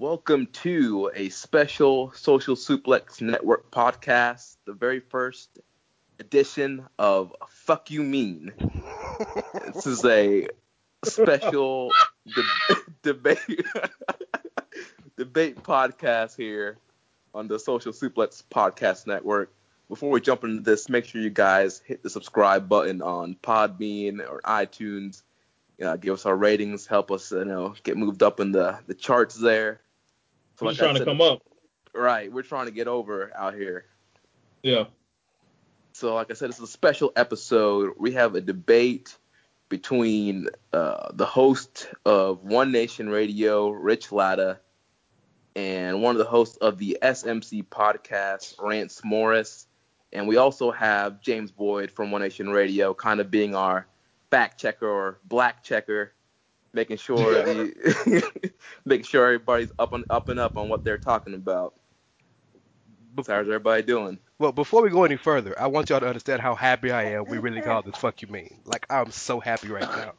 Welcome to a special Social Suplex Network podcast, the very first edition of Fuck You Mean. this is a special de- debate debate podcast here on the Social Suplex Podcast Network. Before we jump into this, make sure you guys hit the subscribe button on Podbean or iTunes. Uh, give us our ratings, help us, you know, get moved up in the, the charts there. So like trying said, to come up. Right, we're trying to get over out here. Yeah. So, like I said, it's a special episode. We have a debate between uh, the host of One Nation Radio, Rich Latta, and one of the hosts of the SMC podcast, Rance Morris. And we also have James Boyd from One Nation Radio, kind of being our fact checker or black checker, making sure the, making sure everybody's up and up and up on what they're talking about. how's everybody doing? Well, before we go any further, I want y'all to understand how happy I am. We really call this "fuck you mean." Like I'm so happy right now.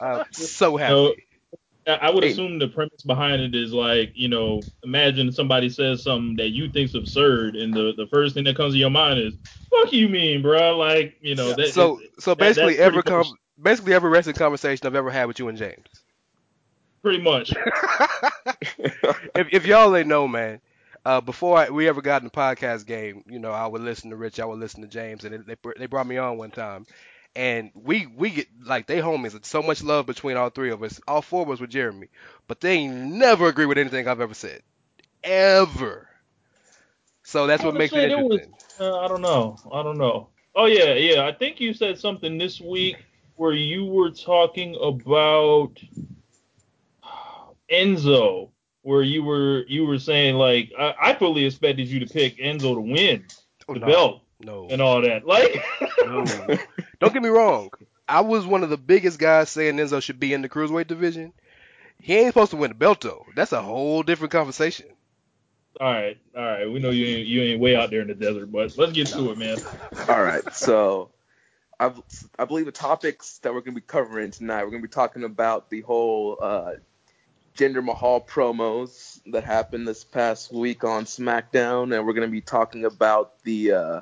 I'm so happy. I would assume the premise behind it is like, you know, imagine somebody says something that you think's absurd, and the, the first thing that comes to your mind is, "Fuck you, mean, bro?" Like, you know. That, so so basically, every com- basically every wrestling conversation I've ever had with you and James. Pretty much. if if y'all ain't know, man, uh, before I, we ever got in the podcast game, you know, I would listen to Rich, I would listen to James, and they they brought me on one time, and we we get like they homies. It's so much love between all three of us. All four of us with Jeremy, but they never agree with anything I've ever said, ever. So that's what makes it interesting. Was, uh, I don't know. I don't know. Oh yeah, yeah. I think you said something this week where you were talking about Enzo, where you were you were saying like I, I fully expected you to pick Enzo to win oh, the no, belt, no, and all that. Like, no. Don't get me wrong. I was one of the biggest guys saying Enzo should be in the cruiserweight division. He ain't supposed to win the belt though. That's a whole different conversation. All right, all right. We know you ain't you ain't way out there in the desert, but let's get to it, man. All right. So, I I believe the topics that we're gonna be covering tonight. We're gonna be talking about the whole uh, Mahal promos that happened this past week on SmackDown, and we're gonna be talking about the uh,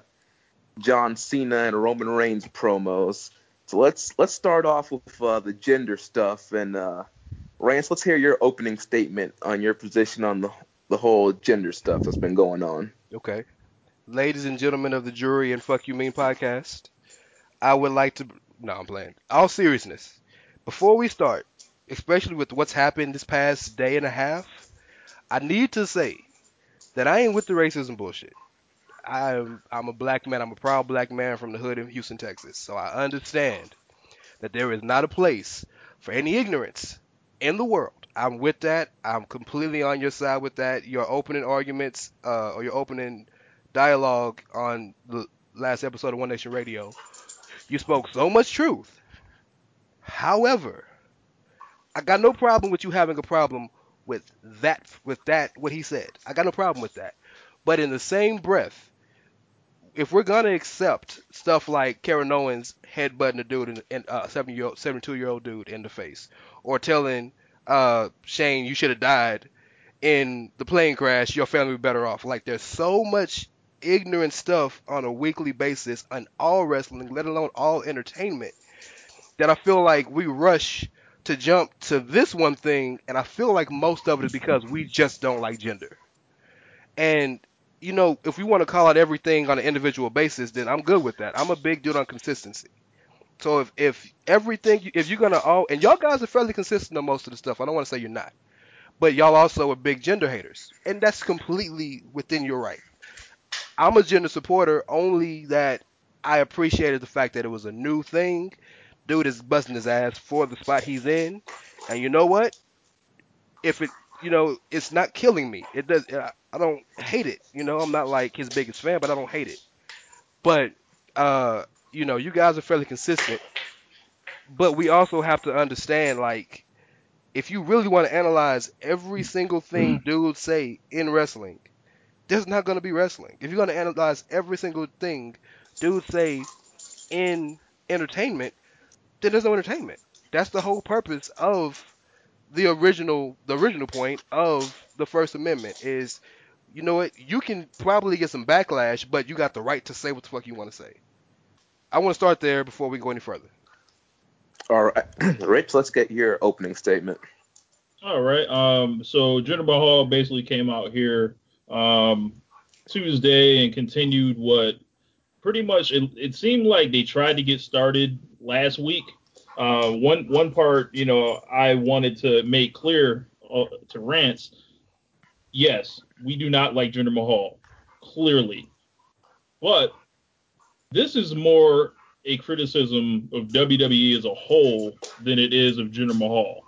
John Cena and Roman Reigns promos. So let's let's start off with uh, the Jinder stuff and uh, Rance. Let's hear your opening statement on your position on the the whole Jinder stuff that's been going on. Okay, ladies and gentlemen of the jury and fuck you mean podcast, I would like to. No, I'm playing. All seriousness, before we start, especially with what's happened this past day and a half, I need to say that I ain't with the racism bullshit. I'm I'm a black man. I'm a proud black man from the hood in Houston, Texas. So I understand that there is not a place for any ignorance in the world. I'm with that. I'm completely on your side with that. Your opening arguments uh, or your opening dialogue on the last episode of One Nation Radio, you spoke so much truth. However, I got no problem with you having a problem with that with that what he said. I got no problem with that. But in the same breath, if we're gonna accept stuff like Karen Owens headbutting a dude in, uh, seven year old, seventy two year old dude in the face, or telling uh, Shane you should have died in the plane crash, your family would be better off. Like there's so much ignorant stuff on a weekly basis on all wrestling, let alone all entertainment, that I feel like we rush to jump to this one thing, and I feel like most of it is because we just don't like Jinder. And you know, if we want to call out everything on an individual basis, then I'm good with that. I'm a big dude on consistency. So if if everything, if you're gonna all, and y'all guys are fairly consistent on most of the stuff. I don't want to say you're not, but y'all also are big Jinder haters, and that's completely within your right. I'm a Jinder supporter only that I appreciated the fact that it was a new thing. Dude is busting his ass for the spot he's in, and you know what? If it you know, it's not killing me. It does. I don't hate it. You know, I'm not like his biggest fan, but I don't hate it. But uh, you know, you guys are fairly consistent. But we also have to understand, like, if you really want to analyze every single thing dudes say in wrestling, there's not going to be wrestling. If you're going to analyze every single thing dudes say in entertainment, then there's no entertainment. That's the whole purpose of the original the original point of the First Amendment is, you know what, you can probably get some backlash, but you got the right to say what the fuck you want to say. I want to start there before we go any further. All right, Rich, let's get your opening statement. All right. Um, so Jinder Mahal basically came out here um, Tuesday and continued what pretty much it, it seemed like they tried to get started last week. Uh, one one part, you know, I wanted to make clear uh, to Rance. Yes, we do not like Jinder Mahal, clearly, but this is more a criticism of WWE as a whole than it is of Jinder Mahal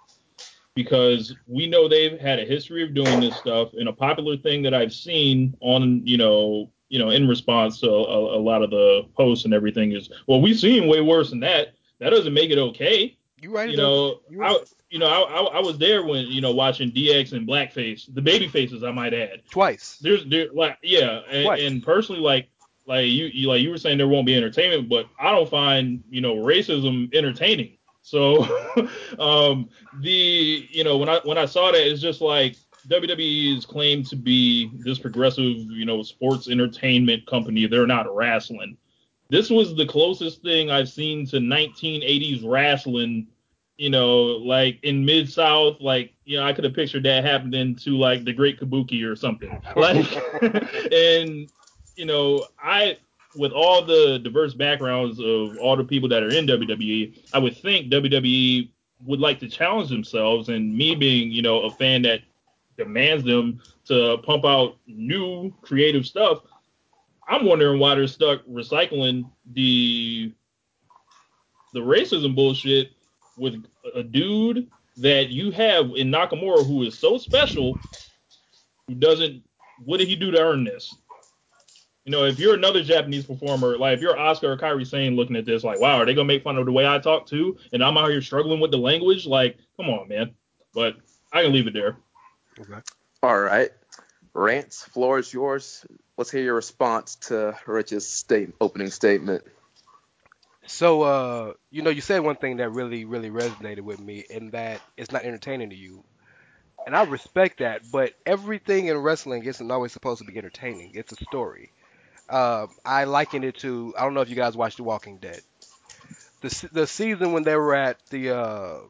because we know they've had a history of doing this stuff and a popular thing that I've seen on you know you know in response to a, a lot of the posts and everything is well we've seen way worse than that that doesn't make it okay You right? you know You right. I you know I, I I was there when you know watching DX and Blackface the baby faces I might add twice. there's there like yeah and, and personally like like you, you like you were saying there won't be entertainment but i don't find you know racism entertaining so um the you know when i when i saw that it's just like WWE is claimed to be this progressive, you know, sports entertainment company. They're not wrestling. This was the closest thing I've seen to 1980s wrestling, you know, like in Mid South, like, you know, I could have pictured that happening to like the Great Kabuki or something. Like, and, you know, I, with all the diverse backgrounds of all the people that are in WWE, I would think WWE would like to challenge themselves. And me being, you know, a fan that demands them to pump out new creative stuff, I'm wondering why they're stuck recycling the the racism bullshit with a dude that you have in Nakamura who is so special, who doesn't. What did he do to earn this? You know, if you're another Japanese performer, like if you're Asuka or Kairi Sane looking at this, like, wow, are they gonna make fun of the way I talk too? And I'm out here struggling with the language. Like, come on, man. But I can leave it there. Okay. All right, Rance, floor is yours. Let's hear your response to Rich's state opening statement. So, uh, you know, you said one thing that really, really resonated with me, and that it's not entertaining to you. And I respect that, but everything in wrestling isn't always supposed to be entertaining. It's a story. Uh, I liken it to I don't know if you guys watched The Walking Dead. The the season when they were at the uh,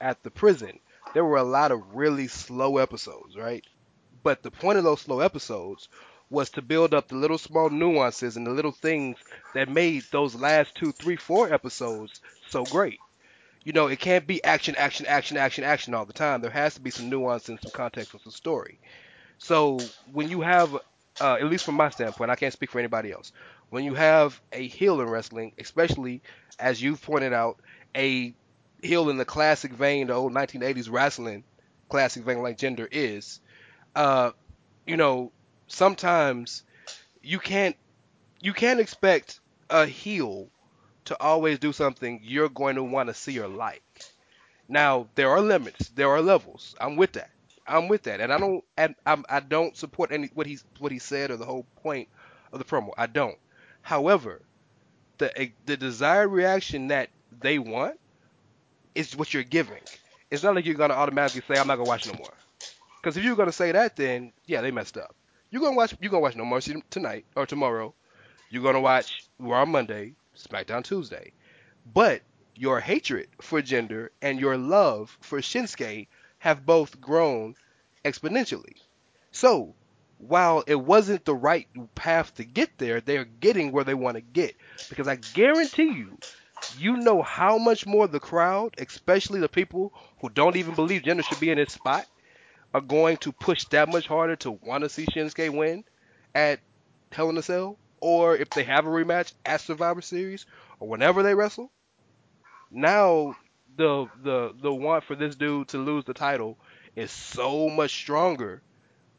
at the prison, there were a lot of really slow episodes, right? But the point of those slow episodes was to build up the little small nuances and the little things that made those last two, three, four episodes so great. You know, it can't be action, action, action, action, action all the time. There has to be some nuance and some context with the story. So when you have, uh, at least from my standpoint, I can't speak for anybody else. When you have a heel in wrestling, especially as you've pointed out, a heel in the classic vein, the old 1980s wrestling classic vein like Jinder is, uh, you know, sometimes you can't you can't expect a heel to always do something you're going to want to see or like. Now there are limits, there are levels. I'm with that. I'm with that, and I don't and I'm, I don't support any what he's what he said or the whole point of the promo. I don't. However, the eh, the desired reaction that they want is what you're giving. It's not like you're gonna automatically say I'm not gonna watch no more. Because if you're gonna say that, then yeah, they messed up. You're gonna watch. You're gonna watch No Mercy tonight or tomorrow. You're gonna watch Raw Monday, SmackDown Tuesday. But your hatred for Jinder and your love for Shinsuke have both grown exponentially. So while it wasn't the right path to get there, they're getting where they want to get. Because I guarantee you, you know how much more the crowd, especially the people who don't even believe Jinder should be in its spot, are going to push that much harder to want to see Shinsuke win at Hell in a Cell, or if they have a rematch at Survivor Series, or whenever they wrestle. Now the the the want for this dude to lose the title is so much stronger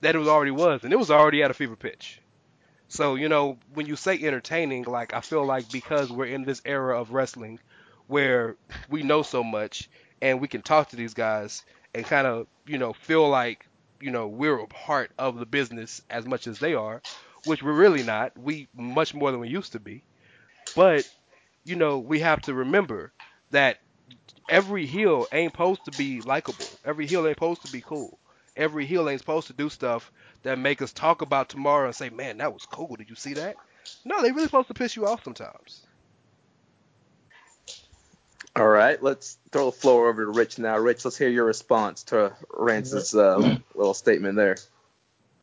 than it already was, and it was already at a fever pitch. So you know when you say entertaining, like I feel like because we're in this era of wrestling where we know so much and we can talk to these guys and kind of you know feel like you know we're a part of the business as much as they are, which we're really not. We much more than we used to be. But you know we have to remember that every heel ain't supposed to be likable. Every heel ain't supposed to be cool. Every heel ain't supposed to do stuff that make us talk about tomorrow and say, "Man, that was cool. Did you see that?" No, they really supposed to piss you off sometimes. All right, let's throw the floor over to Rich now. Rich, let's hear your response to Rance's uh, little statement there.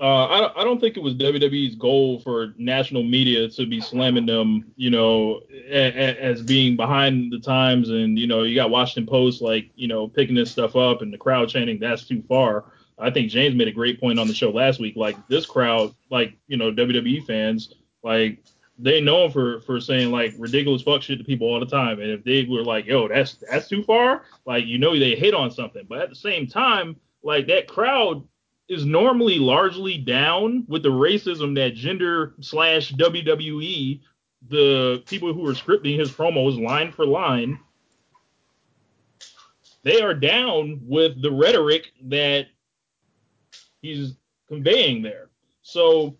Uh, I, I don't think it was WWE's goal for national media to be slamming them, you know, a, a, as being behind the times. And, you know, you got Washington Post, like, you know, picking this stuff up and the crowd chanting, that's too far. I think James made a great point on the show last week. Like, this crowd, like, you know, WWE fans, like, they know him for for saying like ridiculous fuck shit to people all the time. And if they were like, yo, that's that's too far, like you know they hit on something. But at the same time, like that crowd is normally largely down with the racism that Jinder slash WWE, the people who are scripting his promos line for line, they are down with the rhetoric that he's conveying there. So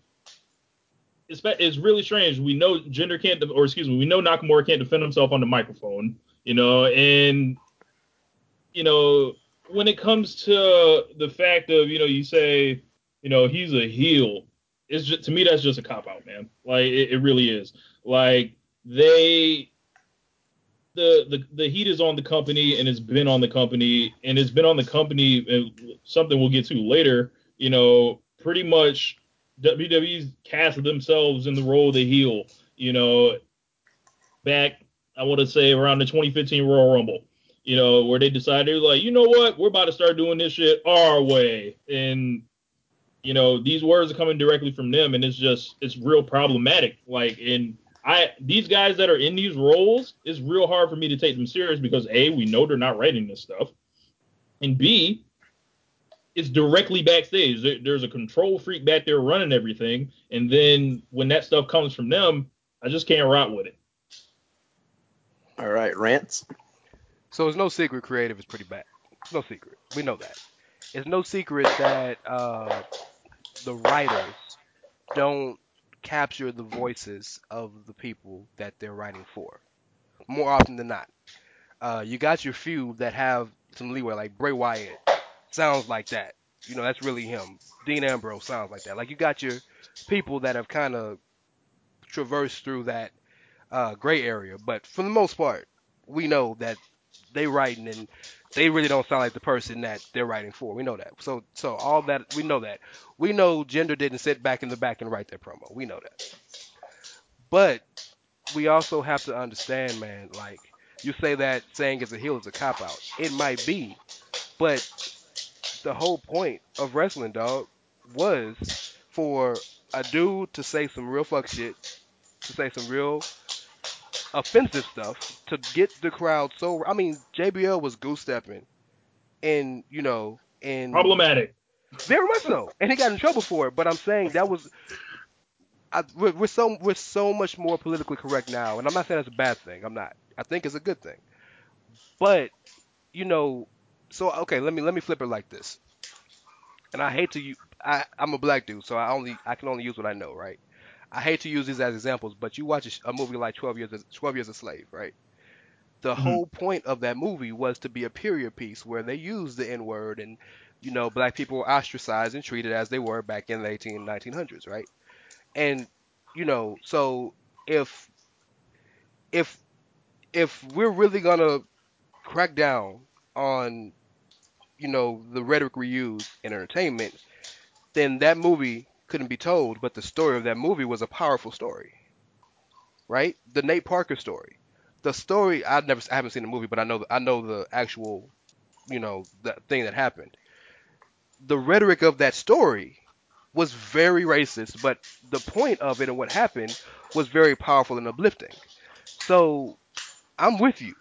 it's it's really strange. We know Jinder can't, or excuse me, we know Nakamura can't defend himself on the microphone, you know, and you know when it comes to the fact of you know you say you know he's a heel, it's just to me that's just a cop out, man. Like it, it really is. Like they. The, the the heat is on the company and it's been on the company and it's been on the company and something we'll get to later you know pretty much WWE's cast themselves in the role of the heel, you know, back I want to say around the 2015 Royal Rumble, you know, where they decided like, you know what, we're about to start doing this shit our way, and you know, these words are coming directly from them, and it's just it's real problematic. Like, and I these guys that are in these roles, it's real hard for me to take them serious because a we know they're not writing this stuff, and b it's directly backstage. there's a control freak back there running everything, and then when that stuff comes from them, I just can't rock with it. All right, Rance. So it's no secret, creative is pretty bad. It's no secret. We know that. It's no secret that uh, the writers don't capture the voices of the people that they're writing for. More often than not, uh, you got your few that have some leeway, like Bray Wyatt sounds like that. You know, that's really him. Dean Ambrose sounds like that. Like you got your people that have kind of traversed through that uh, gray area, but for the most part, we know that they writing and they really don't sound like the person that they're writing for. We know that. So so all that we know that. We know Jinder didn't sit back in the back and write that promo. We know that. But we also have to understand, man, like you say that saying as a heel is a cop out. It might be, but the whole point of wrestling, dog, was for a dude to say some real fuck shit, to say some real offensive stuff, to get the crowd so. I mean, JBL was goose stepping, and you know, and problematic. Very much so, and he got in trouble for it. But I'm saying that was. I, we're, we're so we're so much more politically correct now, and I'm not saying that's a bad thing. I'm not. I think it's a good thing. But you know, so okay, let me let me flip it like this. And I hate to you. I I'm a black dude, so I only I can only use what I know, right? I hate to use these as examples, but you watch a, movie like 12 years 12 years a slave, right? The mm-hmm. whole point of that movie was to be a period piece where they used the N word and you know black people were ostracized and treated as they were back in the 18 1900s, right? And you know, so if if if we're really gonna crack down on you know, the rhetoric we use in entertainment, then that movie couldn't be told. But the story of that movie was a powerful story, right? The Nate Parker story. The story I've never, I haven't seen the movie, but I know, I know the actual, you know, the thing that happened. The rhetoric of that story was very racist, but the point of it and what happened was very powerful and uplifting. So I'm with you.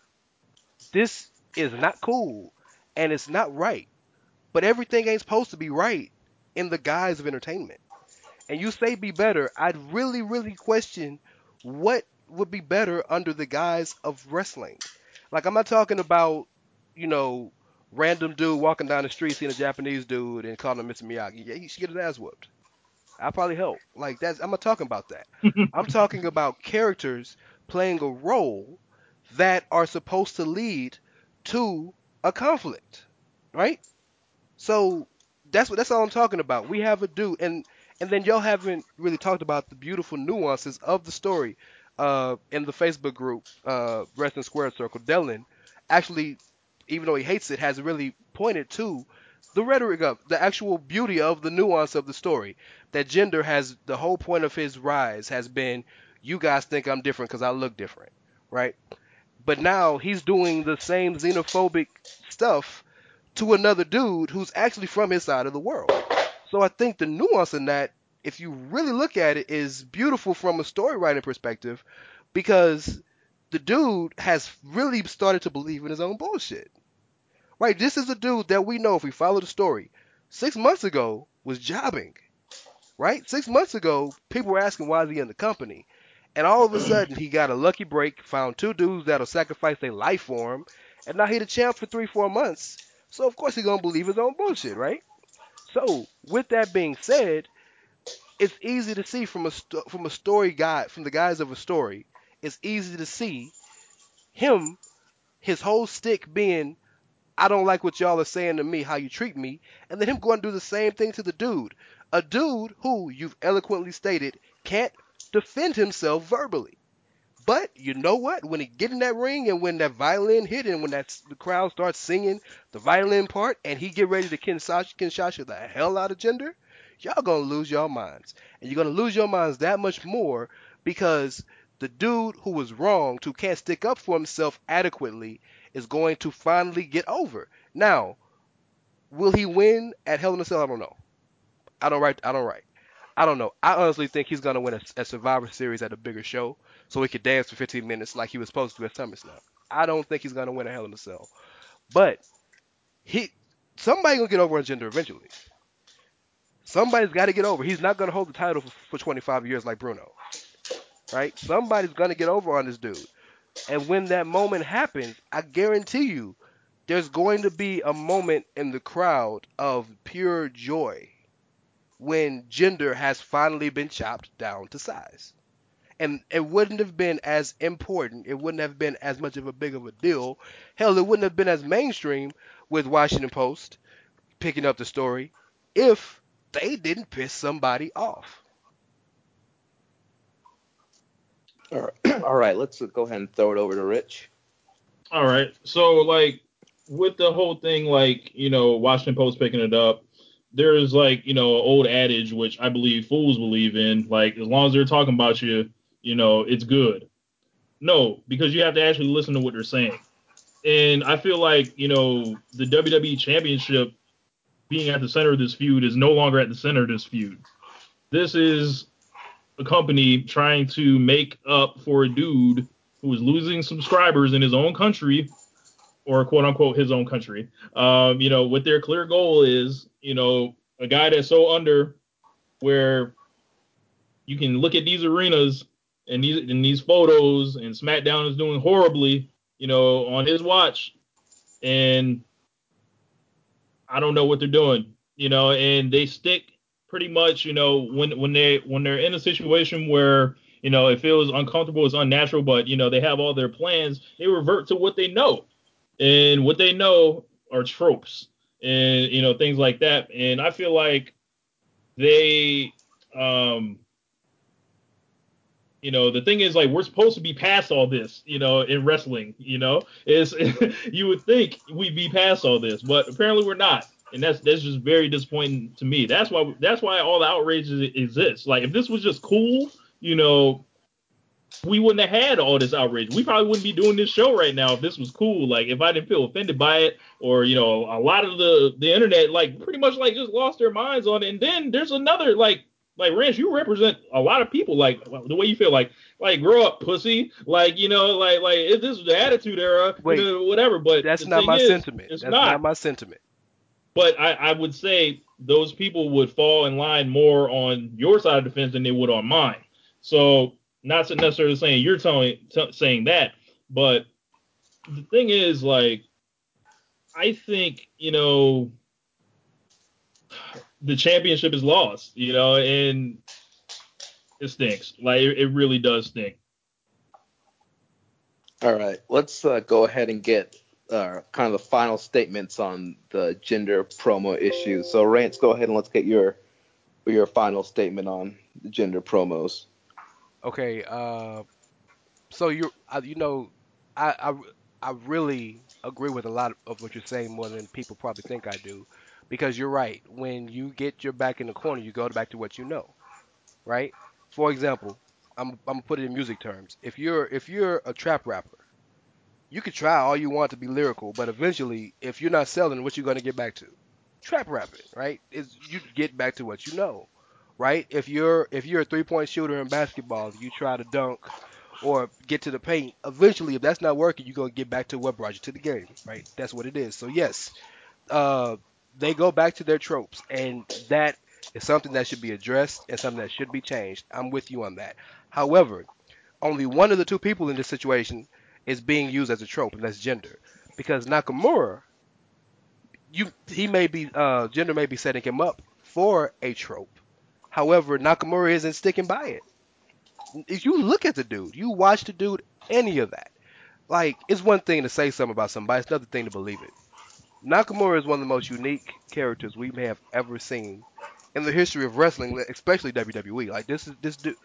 This is not cool and it's not right. But everything ain't supposed to be right in the guise of entertainment. And you say be better, I'd really, really question what would be better under the guise of wrestling. Like I'm not talking about, you know, random dude walking down the street seeing a Japanese dude and calling him Mr. Miyagi. Yeah, he should get his ass whooped. I'll probably help. Like that's I'm not talking about that. I'm talking about characters playing a role that are supposed to lead to a conflict, right? So that's what that's all I'm talking about. We have a dude, and and then y'all haven't really talked about the beautiful nuances of the story. Uh, in the Facebook group, uh, Wrestling Square Circle, Dylan actually, even though he hates it, has really pointed to the rhetoric of the actual beauty of the nuance of the story. That Jinder has the whole point of his rise has been, you guys think I'm different because I look different, right? But now he's doing the same xenophobic stuff to another dude who's actually from his side of the world. So I think the nuance in that, if you really look at it, is beautiful from a story writing perspective because the dude has really started to believe in his own bullshit. Right? This is a dude that we know if we follow the story, six months ago was jobbing. Right? Six months ago, people were asking why is he in the company. And all of a sudden, he got a lucky break, found two dudes that'll sacrifice their life for him, and now he the champ for three, four months. So of course he's gonna believe his own bullshit, right? So with that being said, it's easy to see from a sto- from a story guide from the guys of a story. It's easy to see him, his whole stick being, I don't like what y'all are saying to me, how you treat me, and then him going to do the same thing to the dude, a dude who you've eloquently stated can't defend himself verbally. But you know what? When he get in that ring and when that violin hit and when that the crowd starts singing the violin part and he get ready to Kinshasa, Kinshasa the hell out of Jinder, y'all gonna lose your minds. And you're gonna lose your minds that much more because the dude who was wronged, who can't stick up for himself adequately, is going to finally get over. Now, will he win at Hell in a Cell? I don't know. I don't write. I don't write. I don't know. I honestly think he's gonna win a, a Survivor Series at a bigger show, so he could dance for 15 minutes like he was supposed to at SummerSlam. I don't think he's gonna win a Hell in a Cell, but he somebody gonna get over on Jinder eventually. Somebody's got to get over. He's not gonna hold the title for, for 25 years like Bruno, right? Somebody's gonna get over on this dude, and when that moment happens, I guarantee you, there's going to be a moment in the crowd of pure joy when Jinder has finally been chopped down to size. And it wouldn't have been as important, it wouldn't have been as much of a big of a deal. Hell, it wouldn't have been as mainstream with Washington Post picking up the story if they didn't piss somebody off. All right, all right. Let's go ahead and throw it over to Rich. All right. So like with the whole thing, like you know, Washington Post picking it up, there's like you know an old adage which I believe fools believe in. Like as long as they're talking about you, you know it's good. No, because you have to actually listen to what they're saying. And I feel like you know the WWE Championship being at the center of this feud is no longer at the center of this feud. This is a company trying to make up for a dude who is losing subscribers in his own country or quote unquote his own country. Um, you know, what their clear goal is, you know, a guy that's so under where you can look at these arenas and these and these photos and SmackDown is doing horribly, you know, on his watch, and I don't know what they're doing, you know, and they stick pretty much, you know, when when they when they're in a situation where you know it feels uncomfortable, it's unnatural, but you know they have all their plans, they revert to what they know. And what they know are tropes and you know things like that. And i feel like they um you know the thing is like we're supposed to be past all this you know in wrestling you know is you would think we'd be past all this but apparently we're not and that's that's just very disappointing to me that's why that's why all the outrage exists like if this was just cool you know we wouldn't have had all this outrage. We probably wouldn't be doing this show right now if this was cool. Like if I didn't feel offended by it, or you know, a lot of the the internet like pretty much like just lost their minds on it. And then there's another like like Rance, you represent a lot of people. Like the way you feel, like like grow up, pussy. Like you know, like like if this is the attitude era, Wait, you know, whatever. But that's not my is, sentiment. It's that's not. not my sentiment. But I, I would say those people would fall in line more on your side of the fence than they would on mine. So not necessarily saying you're telling t- saying that, but the thing is, like, I think you know the championship is lost, you know, and it stinks. Like, it, it really does stink. All right, let's uh, go ahead and get uh, kind of the final statements on the Jinder promo issue. So, Rance, go ahead and let's get your your final statement on the Jinder promos. Okay. Uh, so you you know, I, I I really agree with a lot of what you're saying more than people probably think I do, because you're right. When you get your back in the corner, you go back to what you know, right? For example, I'm I'm put it in music terms. If you're if you're a trap rapper, you can try all you want to be lyrical, but eventually, if you're not selling, what you gonna get back to? Trap rapping, right? Is you get back to what you know, right? If you're if you're a three point shooter in basketball, you try to dunk or get to the paint. Eventually, if that's not working, you're gonna get back to what brought you to the game, right? That's what it is. So yes, uh, they go back to their tropes, and that is something that should be addressed and something that should be changed. I'm with you on that. However, only one of the two people in this situation is being used as a trope, and that's Jinder. Because Nakamura, you he may be uh, Jinder may be setting him up for a trope. However, Nakamura isn't sticking by it. If you look at the dude, you watch the dude, any of that. Like, it's one thing to say something about somebody, it's another thing to believe it. Nakamura is one of the most unique characters we may have ever seen in the history of wrestling, especially WWE. Like this is this dude.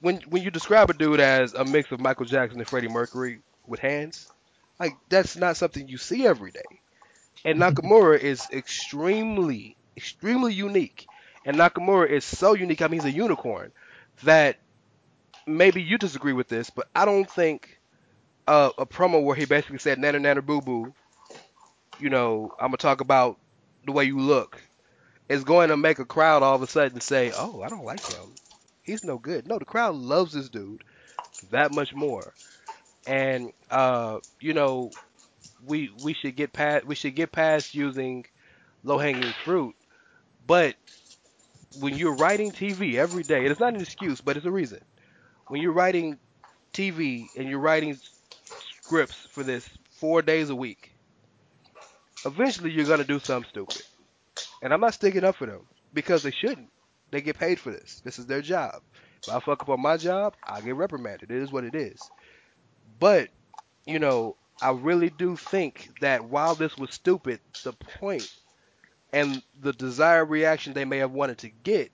When when you describe a dude as a mix of Michael Jackson and Freddie Mercury with hands, like that's not something you see every day. And Nakamura is extremely extremely unique. And Nakamura is so unique. I mean, he's a unicorn that maybe you disagree with this, but I don't think uh, a promo where he basically said "nana nana boo boo," you know, I'm gonna talk about the way you look, is going to make a crowd all of a sudden say, "Oh, I don't like him. He's no good." No, the crowd loves this dude that much more, and uh, you know, we we should get past we should get past using low hanging fruit, but when you're writing TV every day, it's not an excuse, but it's a reason. When you're writing TV and you're writing scripts for this four days a week, eventually you're gonna do something stupid. And I'm not sticking up for them because they shouldn't. They get paid for this. This is their job. If I fuck up on my job, I get reprimanded. It is what it is. But, you know, I really do think that while this was stupid, the point and the desired reaction they may have wanted to get,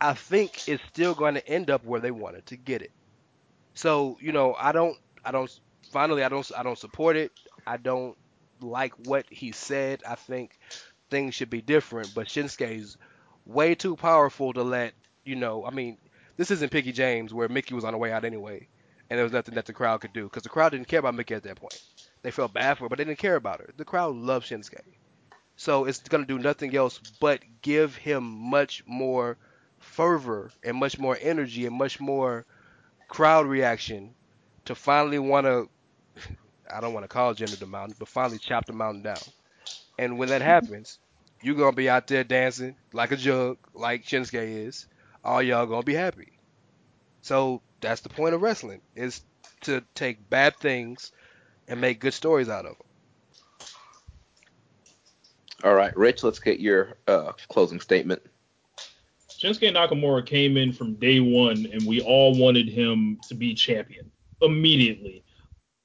I think is still going to end up where they wanted to get it. So, you know, I don't I don't finally I don't I don't support it. I don't like what he said. I think things should be different, but Shinsuke's way too powerful to let, you know, I mean, this isn't Mickie James where Mickie was on the way out anyway, and there was nothing that the crowd could do because the crowd didn't care about Mickie at that point. They felt bad for her, but they didn't care about her. The crowd loved Shinsuke. So it's going to do nothing else but give him much more fervor and much more energy and much more crowd reaction to finally want to I don't want to call Jinder the mountain, but finally chop the mountain down. And when that happens, you're gonna be out there dancing like a jug, like Shinsuke is. All y'all gonna be happy. So that's the point of wrestling is to take bad things and make good stories out of them. All right, Rich, let's get your uh, closing statement. Shinsuke Nakamura came in from day one, and we all wanted him to be champion immediately.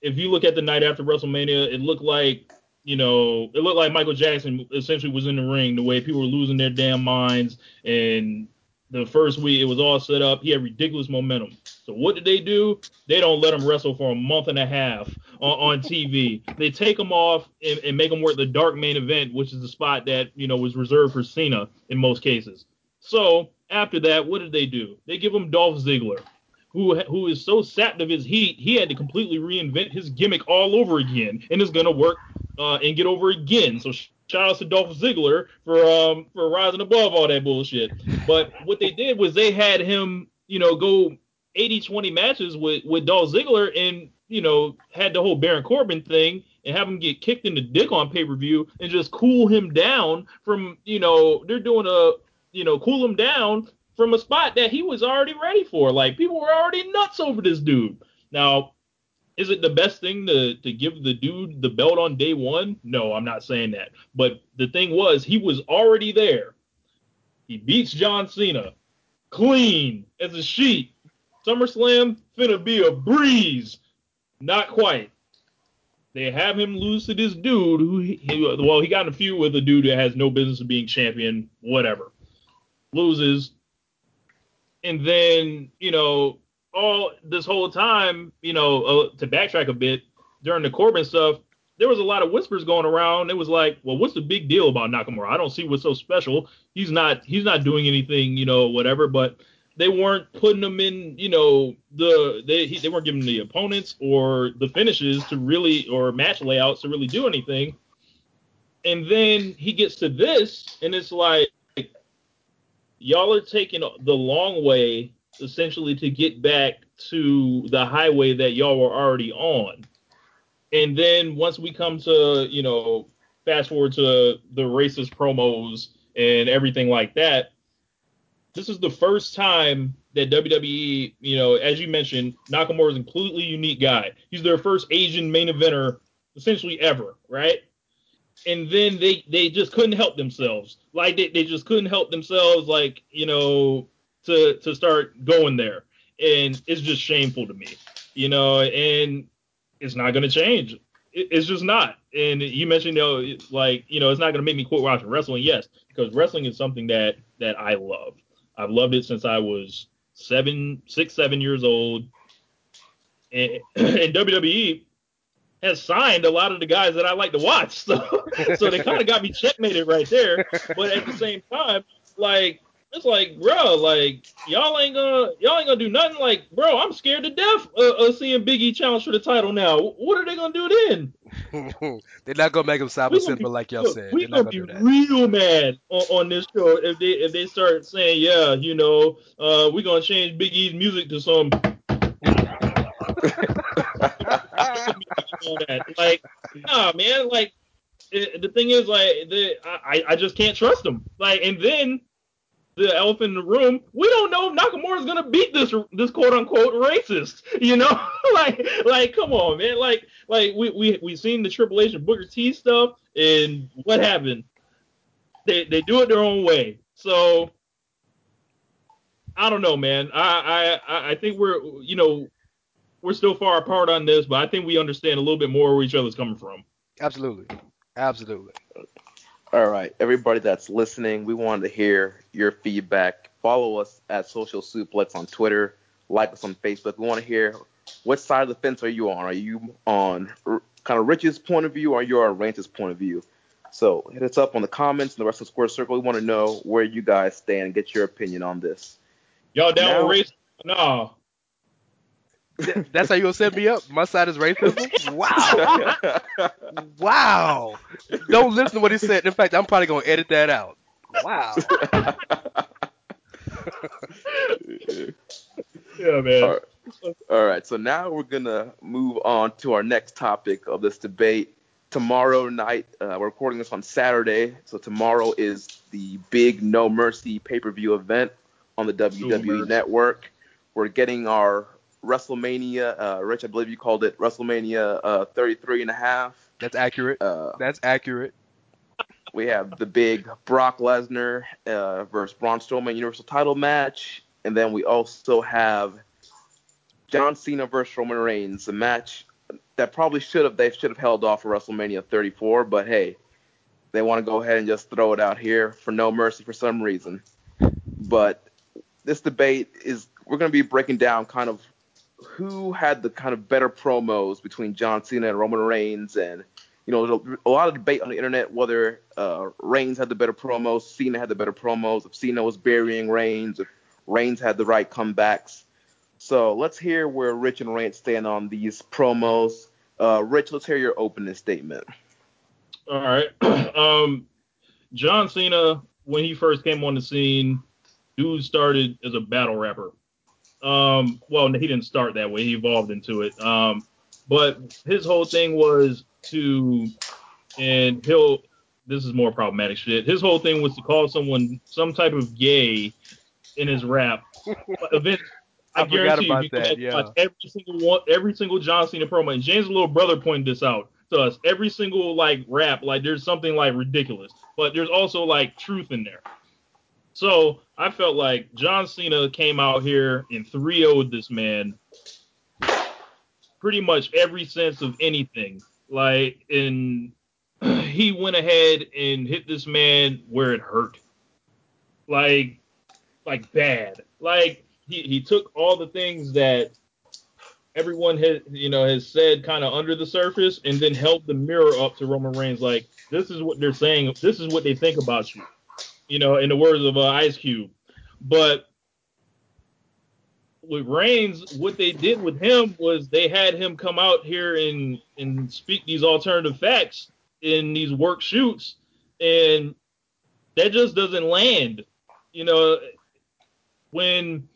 If you look at the night after WrestleMania, it looked like you know, it looked like Michael Jackson essentially was in the ring the way people were losing their damn minds. And the first week, it was all set up. He had ridiculous momentum. So what did they do? They don't let him wrestle for a month and a half on, on TV. they take him off and, and make him work the dark main event, which is the spot that you know was reserved for Cena in most cases. So after that, what did they do? They give him Dolph Ziggler, who who is so sapped of his heat, he had to completely reinvent his gimmick all over again, and it's gonna work uh, and get over again. So shout out to Dolph Ziggler for um for rising above all that bullshit. But what they did was they had him, you know, go 80-20 matches with with Dolph Ziggler and you know had the whole Baron Corbin thing and have him get kicked in the dick on pay per view and just cool him down from you know they're doing a you know cool him down from a spot that he was already ready for. Like people were already nuts over this dude. Now is it the best thing to to give the dude the belt on day one? No, I'm not saying that. But the thing was, he was already there. He beats John Cena clean as a sheet. SummerSlam finna be a breeze. Not quite. they have him lose to this dude who he, well he got in a feud with a dude that has no business of being champion, whatever. Loses, and then you know all this whole time, you know, uh, to backtrack a bit during the Corbin stuff, there was a lot of whispers going around. It was like, well, what's the big deal about Nakamura? I don't see what's so special. He's not he's not doing anything, you know, whatever. But they weren't putting him in, you know, the they he, they weren't giving the opponents or the finishes to really or match layouts to really do anything. And then he gets to this, and it's like y'all are taking the long way essentially to get back to the highway that y'all were already on. And then once we come to, you know, fast forward to the racist promos and everything like that, this is the first time that WWE, you know, as you mentioned, Nakamura is a completely unique guy. He's their first Asian main eventer essentially ever, right? And then they they just couldn't help themselves. Like they, they just couldn't help themselves, like, you know, to to start going there. And it's just shameful to me. You know, and it's not gonna change. it's just not. And you mentioned, you know, like, you know, it's not gonna make me quit watching wrestling. Yes, because wrestling is something that that I love. I've loved it since I was seven, six, seven years old. And, and WWE has signed a lot of the guys that I like to watch. So, so they kind of got me checkmated right there. But at the same time, like it's like, bro, like y'all ain't gonna y'all ain't gonna do nothing. Like, bro, I'm scared to death of, of seeing Biggie challenge for the title now. What are they gonna do then? They're not gonna make him Saba Simba like y'all said. We're gonna, gonna, be real mad on, on, this show if they if they start saying, yeah, you know, uh, we're gonna change Big E's music to some. like, nah, man. Like, it, the thing is, like, the, I I just can't trust them. Like, and then the elephant in the room. We don't know if Nakamura is gonna beat this this quote unquote racist. You know, like like come on, man. Like like we we we seen the Triple H and Booker T stuff, and what happened? They they do it their own way. So I don't know, man. I I I think we're you know we're still far apart on this, but I think we understand a little bit more where each other's coming from. Absolutely, absolutely. All right, everybody that's listening, we wanted to hear your feedback. Follow us at Social Suplex on Twitter. Like us on Facebook. We want to hear what side of the fence are you on? Are you on kind of Rich's point of view or are you on Rance's point of view? So hit us up on the comments in the rest Wrestling Square Circle. We want to know where you guys stand and get your opinion on this. Y'all down now, with race? No. That's how you gonna set me up? My side is racism? Wow. wow. Don't listen to what he said. In fact, I'm probably gonna edit that out. Wow. yeah, man. All right. All right. So now we're gonna move on to our next topic of this debate. Tomorrow night, uh, we're recording this on Saturday, so tomorrow is the big No Mercy pay-per-view event on the WWE Network. We're getting our WrestleMania. Uh, Rich, I believe you called it WrestleMania uh, 33 and a half. That's accurate. Uh, That's accurate. We have the big Brock Lesnar uh, versus Braun Strowman Universal Title match, and then we also have John Cena versus Roman Reigns, a match that probably should have they should have held off for WrestleMania 34, but hey, they want to go ahead and just throw it out here for no mercy for some reason. But this debate is we're going to be breaking down kind of who had the kind of better promos between John Cena and Roman Reigns, and you know, a lot of debate on the internet whether uh, Reigns had the better promos, Cena had the better promos, if Cena was burying Reigns, if Reigns had the right comebacks. So let's hear where Rich and Rance stand on these promos. Uh, Rich, let's hear your opening statement. All right. um, John Cena, when he first came on the scene, dude started as a battle rapper. Um, well, he didn't start that way. He evolved into it. Um, but his whole thing was to, and he'll. This is more problematic shit. His whole thing was to call someone some type of gay in his rap. Event, I, I guarantee you, you that, yeah. watch every single one, every single John Cena promo. And James' little brother pointed this out to us. Every single like rap, like there's something like ridiculous, but there's also like truth in there. So I felt like John Cena came out here and 3 0'd this man pretty much every sense of anything. Like, and he went ahead and hit this man where it hurt. Like, like bad. Like he, he took all the things that everyone has you know has said kind of under the surface and then held the mirror up to Roman Reigns like this is what they're saying this is what they think about you you know in the words of uh, Ice Cube but with Reigns what they did with him was they had him come out here and and speak these alternative facts in these work shoots and that just doesn't land you know when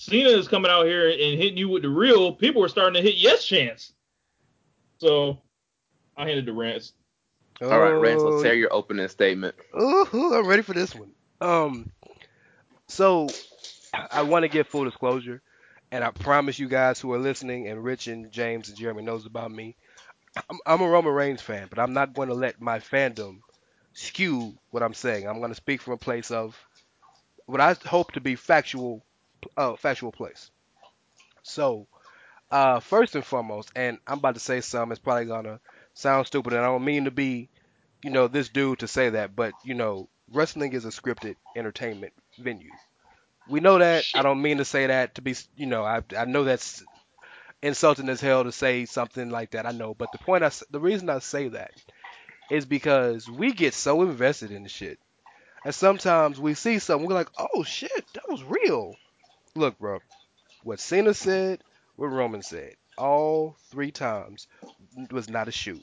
Cena is coming out here and hitting you with the real, people are starting to hit yes chance. So I handed to Rance. All right, Rance, let's Oh, hear your opening statement. Ooh, I'm ready for this one. Um, so I want to give full disclosure, and I promise you guys who are listening, and Rich and James and Jeremy knows about me. I'm, I'm a Roman Reigns fan, but I'm not going to let my fandom skew what I'm saying. I'm going to speak from a place of what I hope to be factual, uh, factual place. So, uh, first and foremost, and I'm about to say something. It's probably gonna sound stupid, and I don't mean to be you know, this dude to say that, but you know, wrestling is a scripted entertainment venue. We know that. I don't mean to say that to be, you know, I I know that's insulting as hell to say something like that. I know, but the point I the reason I say that is because we get so invested in the shit, and sometimes we see something, we're like, oh shit, that was real. Look, bro, what Cena said, what Roman said, all three times was not a shoot.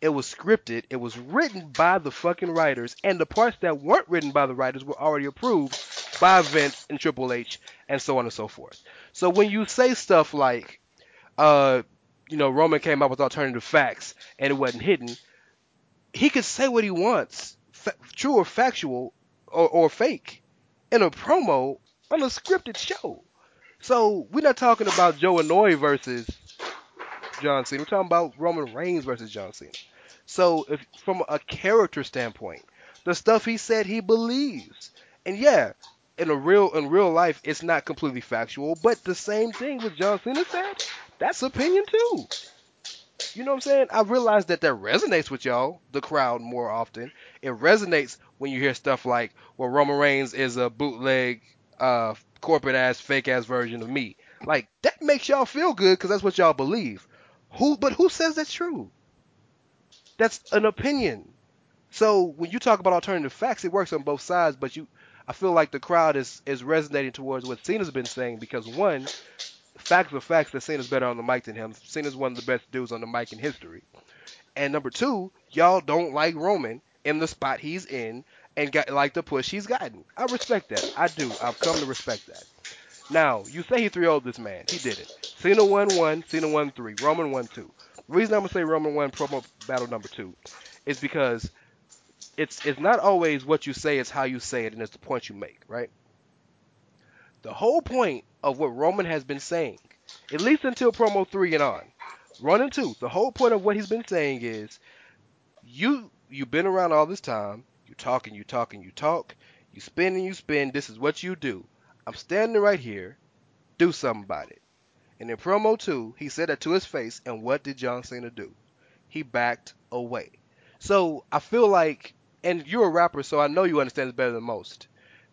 It was scripted. It was written by the fucking writers, and the parts that weren't written by the writers were already approved by Vince and Triple H, and so on and so forth. So when you say stuff like, uh, you know, Roman came up with alternative facts and it wasn't hidden, he could say what he wants, fa- true or factual or, or fake, in a promo on a scripted show. So we're not talking about Joe Anoa'i versus John Cena. We're talking about Roman Reigns versus John Cena. So, if from a character standpoint, the stuff he said he believes, and yeah, in a real in real life, it's not completely factual, but the same thing with John Cena said, that's opinion too. You know what I'm saying? I realize that that resonates with y'all, the crowd, more often. It resonates when you hear stuff like, "Well, Roman Reigns is a bootleg, uh, corporate ass, fake ass version of me." Like that makes y'all feel good because that's what y'all believe. Who? But who says that's true? That's an opinion. So when you talk about alternative facts, it works on both sides. But you, I feel like the crowd is is resonating towards what Cena's been saying because one, facts are facts that Cena's better on the mic than him. Cena's one of the best dudes on the mic in history. And number two, y'all don't like Roman in the spot he's in and got like the push he's gotten. I respect that. I do. I've come to respect that. Now, you say he 3 0 this man. He did it. Cena won 1, Cena won 3, Roman won 2. The reason I'm going to say Roman won promo battle number 2 is because it's it's not always what you say, it's how you say it, and it's the point you make, right? The whole point of what Roman has been saying, at least until promo 3 and on, run and 2, the whole point of what he's been saying is you you've been around all this time, you talk and you talk and you talk, you spin and you spin, this is what you do. I'm standing right here, do something about it. And in promo 2, he said that to his face, and what did John Cena do? He backed away. So I feel like, and you're a rapper, so I know you understand this better than most,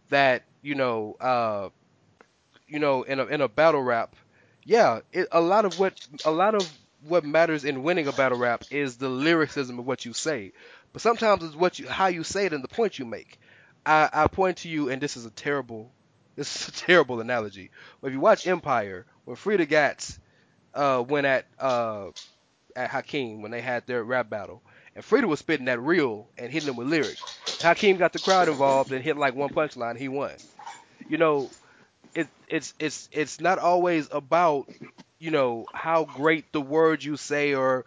that, you know, uh, you know, in a, in a battle rap, yeah, it, a lot of what a lot of what matters in winning a battle rap is the lyricism of what you say. But sometimes it's what you how you say it and the point you make. I, I point to you, and this is a terrible, this is a terrible analogy. But if you watch Empire, when Freda Gatz uh, went at uh, at Hakeem when they had their rap battle, and Frida was spitting that real and hitting him with lyrics. Hakeem got the crowd involved and hit like one punchline, he won. You know, it, it's it's it's not always about you know how great the words you say or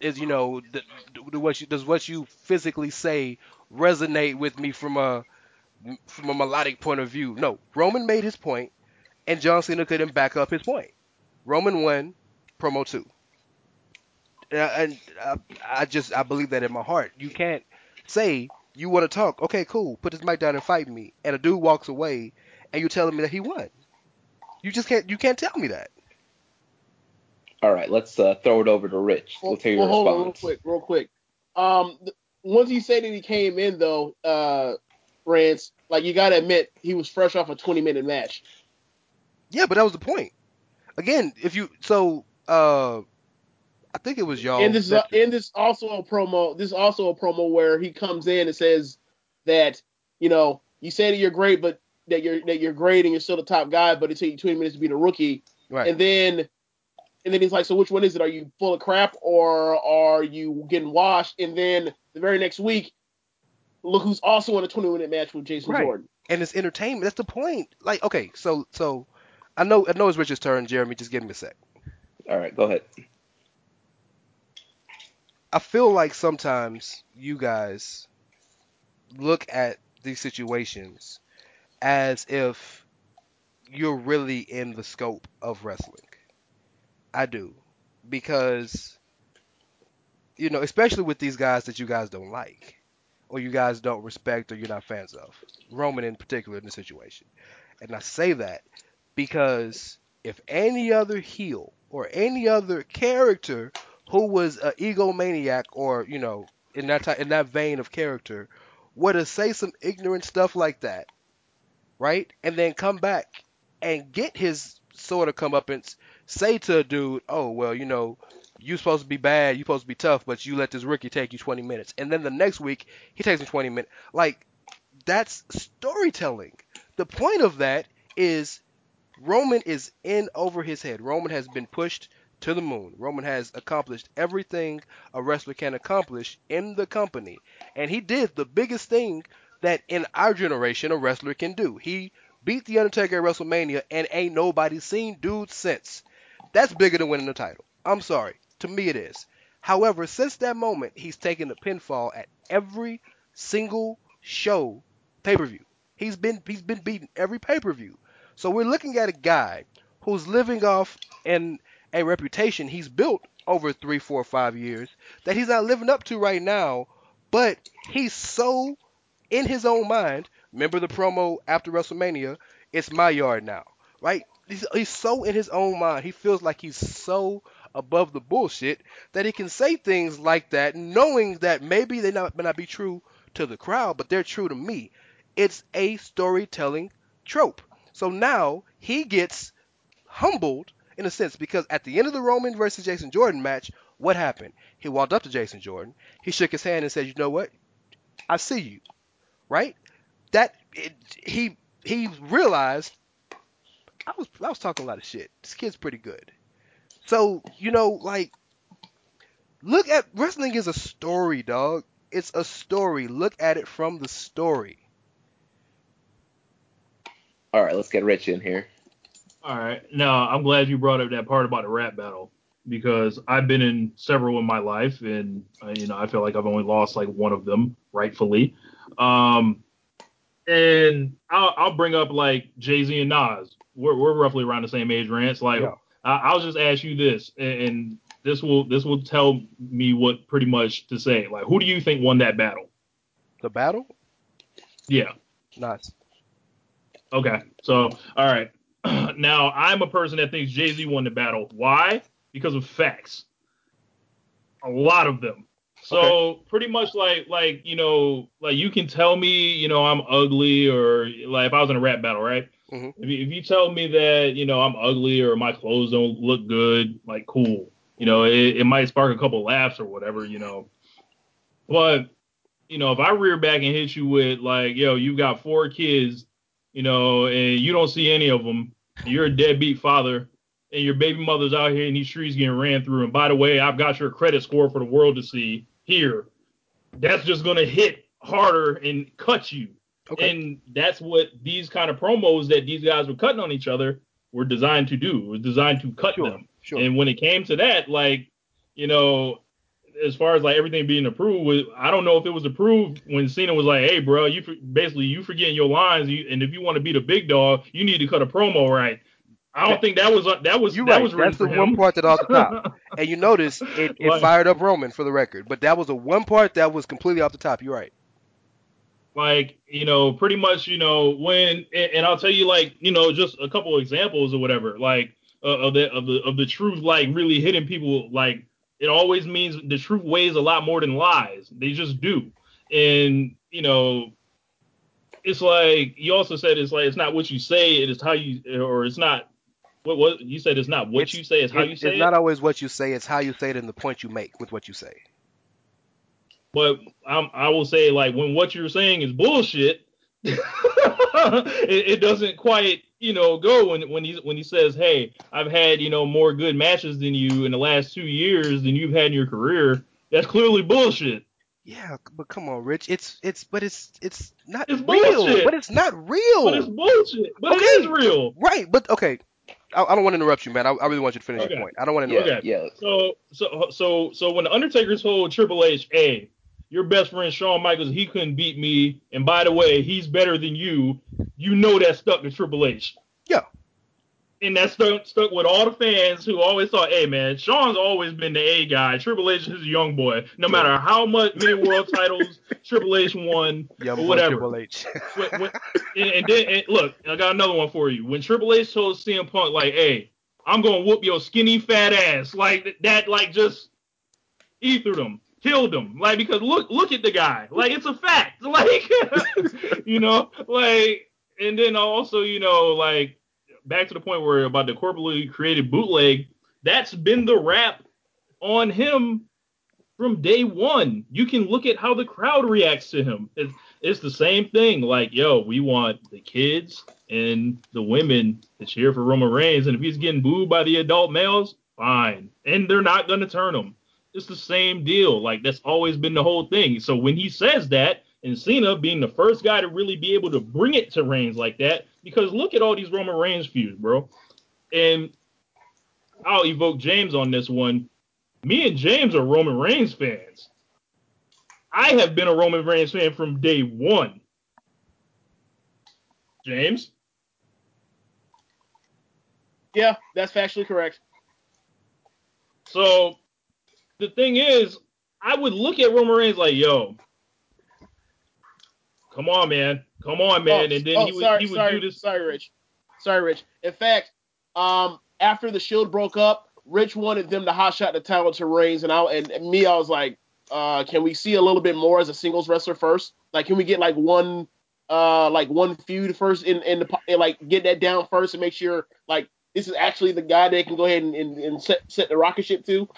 is you know the, the, what you, does what you physically say resonate with me from a from a melodic point of view. No, Roman made his point, and John Cena couldn't back up his point. Roman won, promo two. And, I, and I, I just I believe that in my heart. You can't say you want to talk. Okay, cool. Put this mic down and fight me. And a dude walks away, and you're telling me that he won. You just can't. You can't tell me that. All right, let's uh, throw it over to Rich. Well, Let's hear your well, hold on, real response. quick, real quick. Um, th- once he said that he came in though, uh, Rance, like you gotta admit, he was fresh off a 20 minute match. Yeah, but that was the point. Again, if you so uh I think it was y'all. and this is that- and this also a promo. This is also a promo where he comes in and says that you know you say that you're great, but that you're that you're great and you're still the top guy, but it takes you 20 minutes to be the rookie. right. And then and then he's like, so which one is it? Are you full of crap or are you getting washed? And then the very next week, look who's also in a 20 minute match with Jason Right. Jordan. and it's entertainment. That's the point. Like, okay, so so I know I know it's Richard's turn, Jeremy. Just give me a sec. All right, go ahead. I feel like sometimes you guys look at these situations as if you're really in the scope of wrestling. I do. Because you know, especially with these guys that you guys don't like or you guys don't respect or you're not fans of. Roman in particular in the situation. And I say that because if any other heel or any other character who was an egomaniac or you know in that ty- in that vein of character were to say some ignorant stuff like that, right, and then come back and get his sort of comeuppance, say to a dude, oh well, you know, you supposed to be bad, you supposed to be tough, but you let this rookie take you 20 minutes, and then the next week he takes him 20 minutes, like that's storytelling. The point of that is Roman is in over his head. Roman has been pushed to the moon. Roman has accomplished everything a wrestler can accomplish in the company. And he did the biggest thing that in our generation a wrestler can do. He beat The Undertaker at WrestleMania and ain't nobody seen dude since. That's bigger than winning the title. I'm sorry. To me it is. However, since that moment, he's taken a pinfall at every single show pay-per-view. He's been he's been beaten every pay-per-view. So we're looking at a guy who's living off an a reputation he's built over three, four, five years that he's not living up to right now, but he's so in his own mind. Remember the promo after WrestleMania? It's my yard now, right? He's, he's so in his own mind. He feels like he's so above the bullshit that he can say things like that, knowing that maybe they not, may not be true to the crowd, but they're true to me. It's a storytelling trope. So now he gets humbled in a sense because at the end of the Roman versus Jason Jordan match, what happened? He walked up to Jason Jordan, he shook his hand and said, "You know what? I see you." Right? That it, he he realized I was I was talking a lot of shit. This kid's pretty good. So, you know, like look at wrestling is a story, dog. It's a story. Look at it from the story. All right, let's get Rich in here. All right. Now, I'm glad you brought up that part about the rap battle because I've been in several in my life, and uh, you know, I feel like I've only lost like one of them, rightfully. Um, and I'll, I'll bring up like Jay Z and Nas. We're, we're roughly around the same age, Rance. Like, Yeah. I, I'll just ask you this, and, and this will this will tell me what pretty much to say. Like, who do you think won that battle? The battle? Yeah. Nice. Okay. So, all right. now, I'm a person that thinks Jay Z won the battle. Why? Because of facts. A lot of them. So pretty much like like you know like you can tell me you know I'm ugly or like if I was in a rap battle right Mhm. if, you, if you tell me that you know I'm ugly or my clothes don't look good like cool you know it, it might spark a couple laughs or whatever you know but you know if I rear back and hit you with like yo you've got four kids you know and you don't see any of them you're a deadbeat father and your baby mother's out here in these streets getting ran through. And by the way, I've got your credit score for the world to see here. That's just gonna hit harder and cut you. Okay. And that's what these kind of promos that these guys were cutting on each other were designed to do. It was designed to cut Sure. them. Sure. And when it came to that, like, you know, as far as like everything being approved, I don't know if it was approved when Cena was like, "Hey, bro, you for, basically you forgetting your lines, you, and if you want to be the big dog, you need to cut a promo right." I don't think that was uh, that was You're that right. was That's the for one part that off the top. And you notice it, it Like- fired up Roman for the record. But that was the one part that was completely off the top. You're right. Like you know pretty much you know when and, and i'll tell you like you know just a couple of examples or whatever like uh, of the of the of the truth like really hitting people like it always means the truth weighs a lot more than lies. They just do. And you know, it's like you also said it's like it's not what you say, it is how you or it's not what what you said it's not what It's- you say, it's how It- you say it's it. not always what you say; it's how you say it and the point you make with what you say. But I'm, I will say like when what you're saying is bullshit, it, it doesn't quite you know go when when he when he says, hey, I've had you know more good matches than you in the last two years than you've had in your career. That's clearly bullshit. Yeah, but come on, Rich. It's it's but it's it's not It's real. bullshit. But it's not real. But it's bullshit. But Okay. it is real. Right, but okay. I, I don't want to interrupt you, man. I, I really want you to finish Okay. your point. I don't want to Yeah, interrupt. Okay. yeah. So so so so when the Undertaker told Triple H, "Hey, your best friend Shawn Michaels, he couldn't beat me, and by the way, he's better than you," you know that stuck to Triple H. Yeah. And that stuck stuck with all the fans who always thought, "Hey, man, Shawn's always been the A guy. Triple H is a young boy. No matter how much many world titles Triple H won, Young or whatever." Triple H. when, when, and, and then and look, I got another one for you. When Triple H told CM Punk, like, "Hey, I'm gonna whoop your skinny fat ass," like that, like just ethered him, killed him, like because look, look at the guy, like it's a fact, like you know, like, and then also, you know, like back to the point where about the corporately created bootleg, that's been the rap on him from day one. You can look at how the crowd reacts to him. It's, it's the same thing. Like, yo, we want the kids and the women to cheer for Roman Reigns, and if he's getting booed by the adult males, fine, and they're not gonna turn him. It's the same deal. Like that's always been the whole thing. So when he says that, and Cena being the first guy to really be able to bring it to Reigns like that, because look at all these Roman Reigns feuds, bro. And I'll evoke James on this one. Me and James are Roman Reigns fans. I have been a Roman Reigns fan from day one. James? Yeah, that's factually correct. So the thing is, I would look at Roman Reigns like, yo, come on, man. Come on, man. Oh, and then oh, he would sorry, he would sorry, do this. Sorry, Rich. Sorry, Rich. In fact, um, after the Shield broke up, Rich wanted them to hot shot the title to Reigns, and I and, and me, I was like, uh, can we see a little bit more as a singles wrestler first? Like, can we get like one, uh, like one feud first in in the and, like get that down first and make sure like this is actually the guy that can go ahead and, and, and set set the rocket ship to.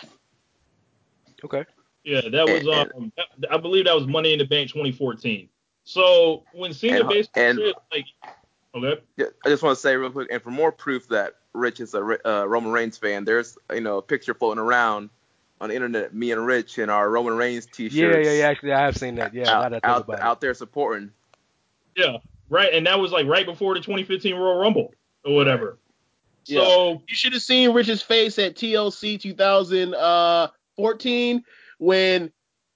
Okay. Yeah, that was And- um I believe that was Money in the Bank 2014. So when Cena And- basically and- said like okay. Yeah, I just want to say real quick, and for more proof that Rich is a uh, Roman Reigns fan, there's you know a picture floating around on the internet, me and Rich in our Roman Reigns t-shirts. Yeah, yeah, yeah. Actually, I have seen that. Yeah, out, that out, out there supporting. Yeah, right. And that was like right before the 2015 Royal Rumble or whatever. Yeah. So You should have seen Rich's face at TLC 2014 when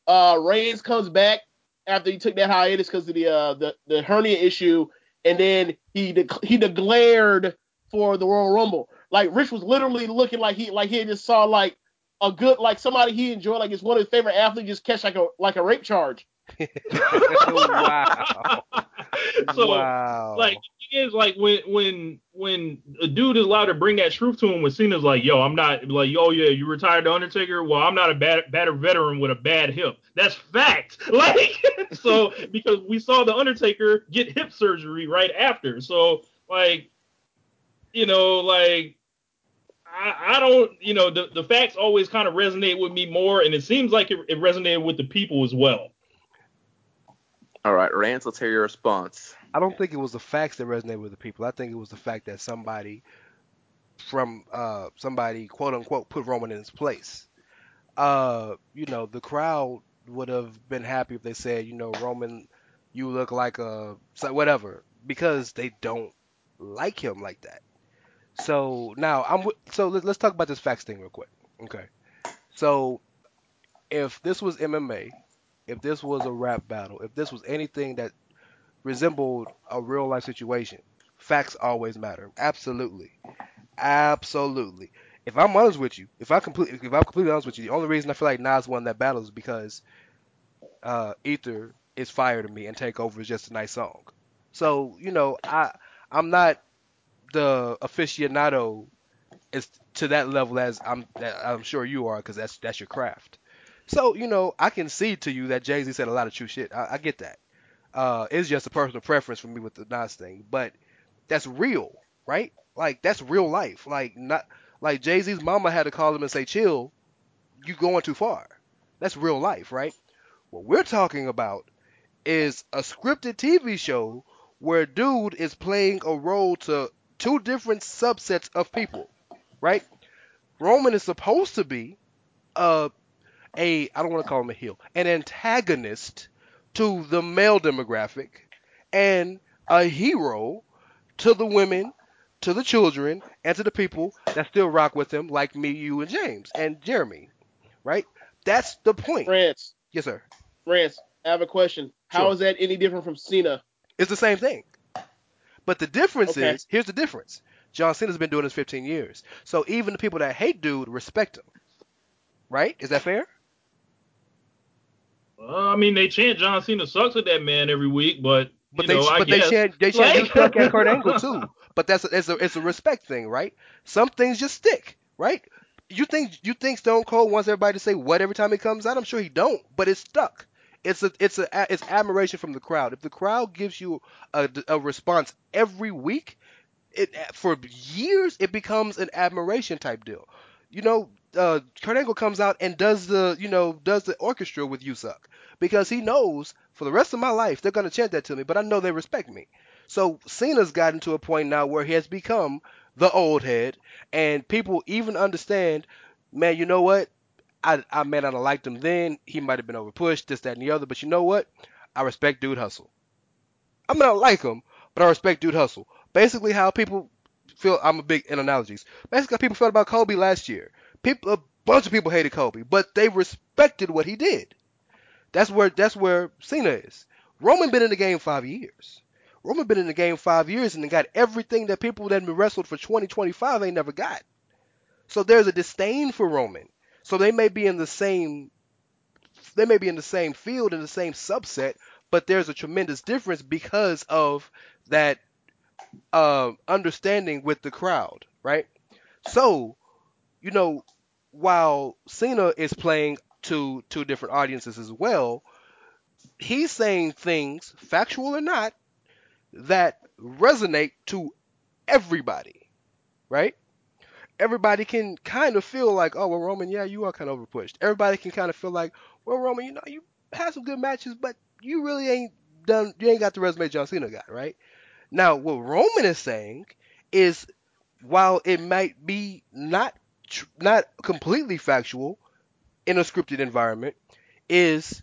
uh, Reigns comes back after he took that hiatus because of the, uh, the the hernia issue, and then he de- he declared for the Royal Rumble. Like Rich was literally looking like he like he had just saw like a good like somebody he enjoyed like it's one of his favorite athletes just catch like a like a rape charge. wow. so wow. like the thing is like when when when a dude is allowed to bring that truth to him when Cena's like, yo, I'm not like, oh yeah, you retired the Undertaker. Well, I'm not a bad bad veteran with a bad hip. That's fact. Like so because we saw the Undertaker get hip surgery right after. So like you know, like I, I don't, you know, the, the facts always kind of resonate with me more, and it seems like it, it resonated with the people as well. All right, Rance, let's hear your response. I don't think it was the facts that resonated with the people. I think it was the fact that somebody from uh somebody quote unquote put Roman in his place. Uh, you know, the crowd would have been happy if they said, you know, Roman, you look like a whatever, because they don't like him like that. So now I'm so let's talk about this facts thing real quick. Okay. So if this was MMA, if this was a rap battle, if this was anything that resembled a real life situation, facts always matter. Absolutely. Absolutely. If I'm honest with you, if I completely if I'm completely honest with you, the only reason I feel like Nas won that battle is because uh Ether is fire to me and Takeover is just a nice song. So, you know, I I'm not the aficionado as to that level as I'm I'm sure you are because that's that's your craft. So you know I can see to you that Jay Z said a lot of true shit. I, I get that. Uh, it's just a personal preference for me with the Nas thing, but that's real, right? Like that's real life. Like not like Jay Z's mama had to call him and say, "Chill, you going too far." That's real life, right? What we're talking about is a scripted TV show where dude is playing a role to two different subsets of people, right? Roman is supposed to be uh, a I don't want to call him a heel, an antagonist to the male demographic and a hero to the women, to the children, and to the people that still rock with him, like me, you, and James and Jeremy, right? That's the point. Rance, Yes, sir. Rance, I have a question. How Sure. is that any different from Cena? It's the same thing. But the difference Okay. is, here's the difference. John Cena's been doing this 15 years. So even the people that hate dude respect him. Right? Is that fair? Uh, I mean, they chant John Cena sucks at that man every week, but But you they know, but they chant they chant Like- suck at Kurt Angle too. But that's a, it's a it's a respect thing, right? Some things just stick, right? You think you think Stone Cold wants everybody to say what every time he comes out? I'm sure he don't, but it's stuck. It's a it's a it's admiration from the crowd. If the crowd gives you a, a response every week, it for years it becomes an admiration type deal. You know, uh, Kurt Angle comes out and does the you know does the orchestra with you suck because he knows for the rest of my life they're gonna chant that to me, but I know they respect me. So Cena's gotten to a point now where he has become the old head, and people even understand, man. You know what? I I may not have liked him then. He might have been overpushed, this, that, and the other. But you know what? I respect Dude Hustle. I may not like him, but I respect Dude Hustle. Basically, how people feel. I'm a big in analogies. Basically, how people felt about Kobe last year. People, a bunch of people hated Kobe, but they respected what he did. That's where that's where Cena is. Roman been in the game five years. Roman been in the game five years and got everything that people that been wrestled for 20, 25 ain't never got. So there's a disdain for Roman. So they may be in the same they may be in the same field in the same subset, but there's a tremendous difference because of that uh, understanding with the crowd, right? So, you know, while Cena is playing to two different audiences as well, he's saying things, factual or not, that resonate to everybody, right? Everybody can kind of feel like, oh, well, Roman, yeah, you are kind of overpushed. Everybody can kind of feel like, well, Roman, you know, you had some good matches, but you really ain't done, you ain't got the resume John Cena got, right? Now, what Roman is saying is, while it might be not not completely factual in a scripted environment, is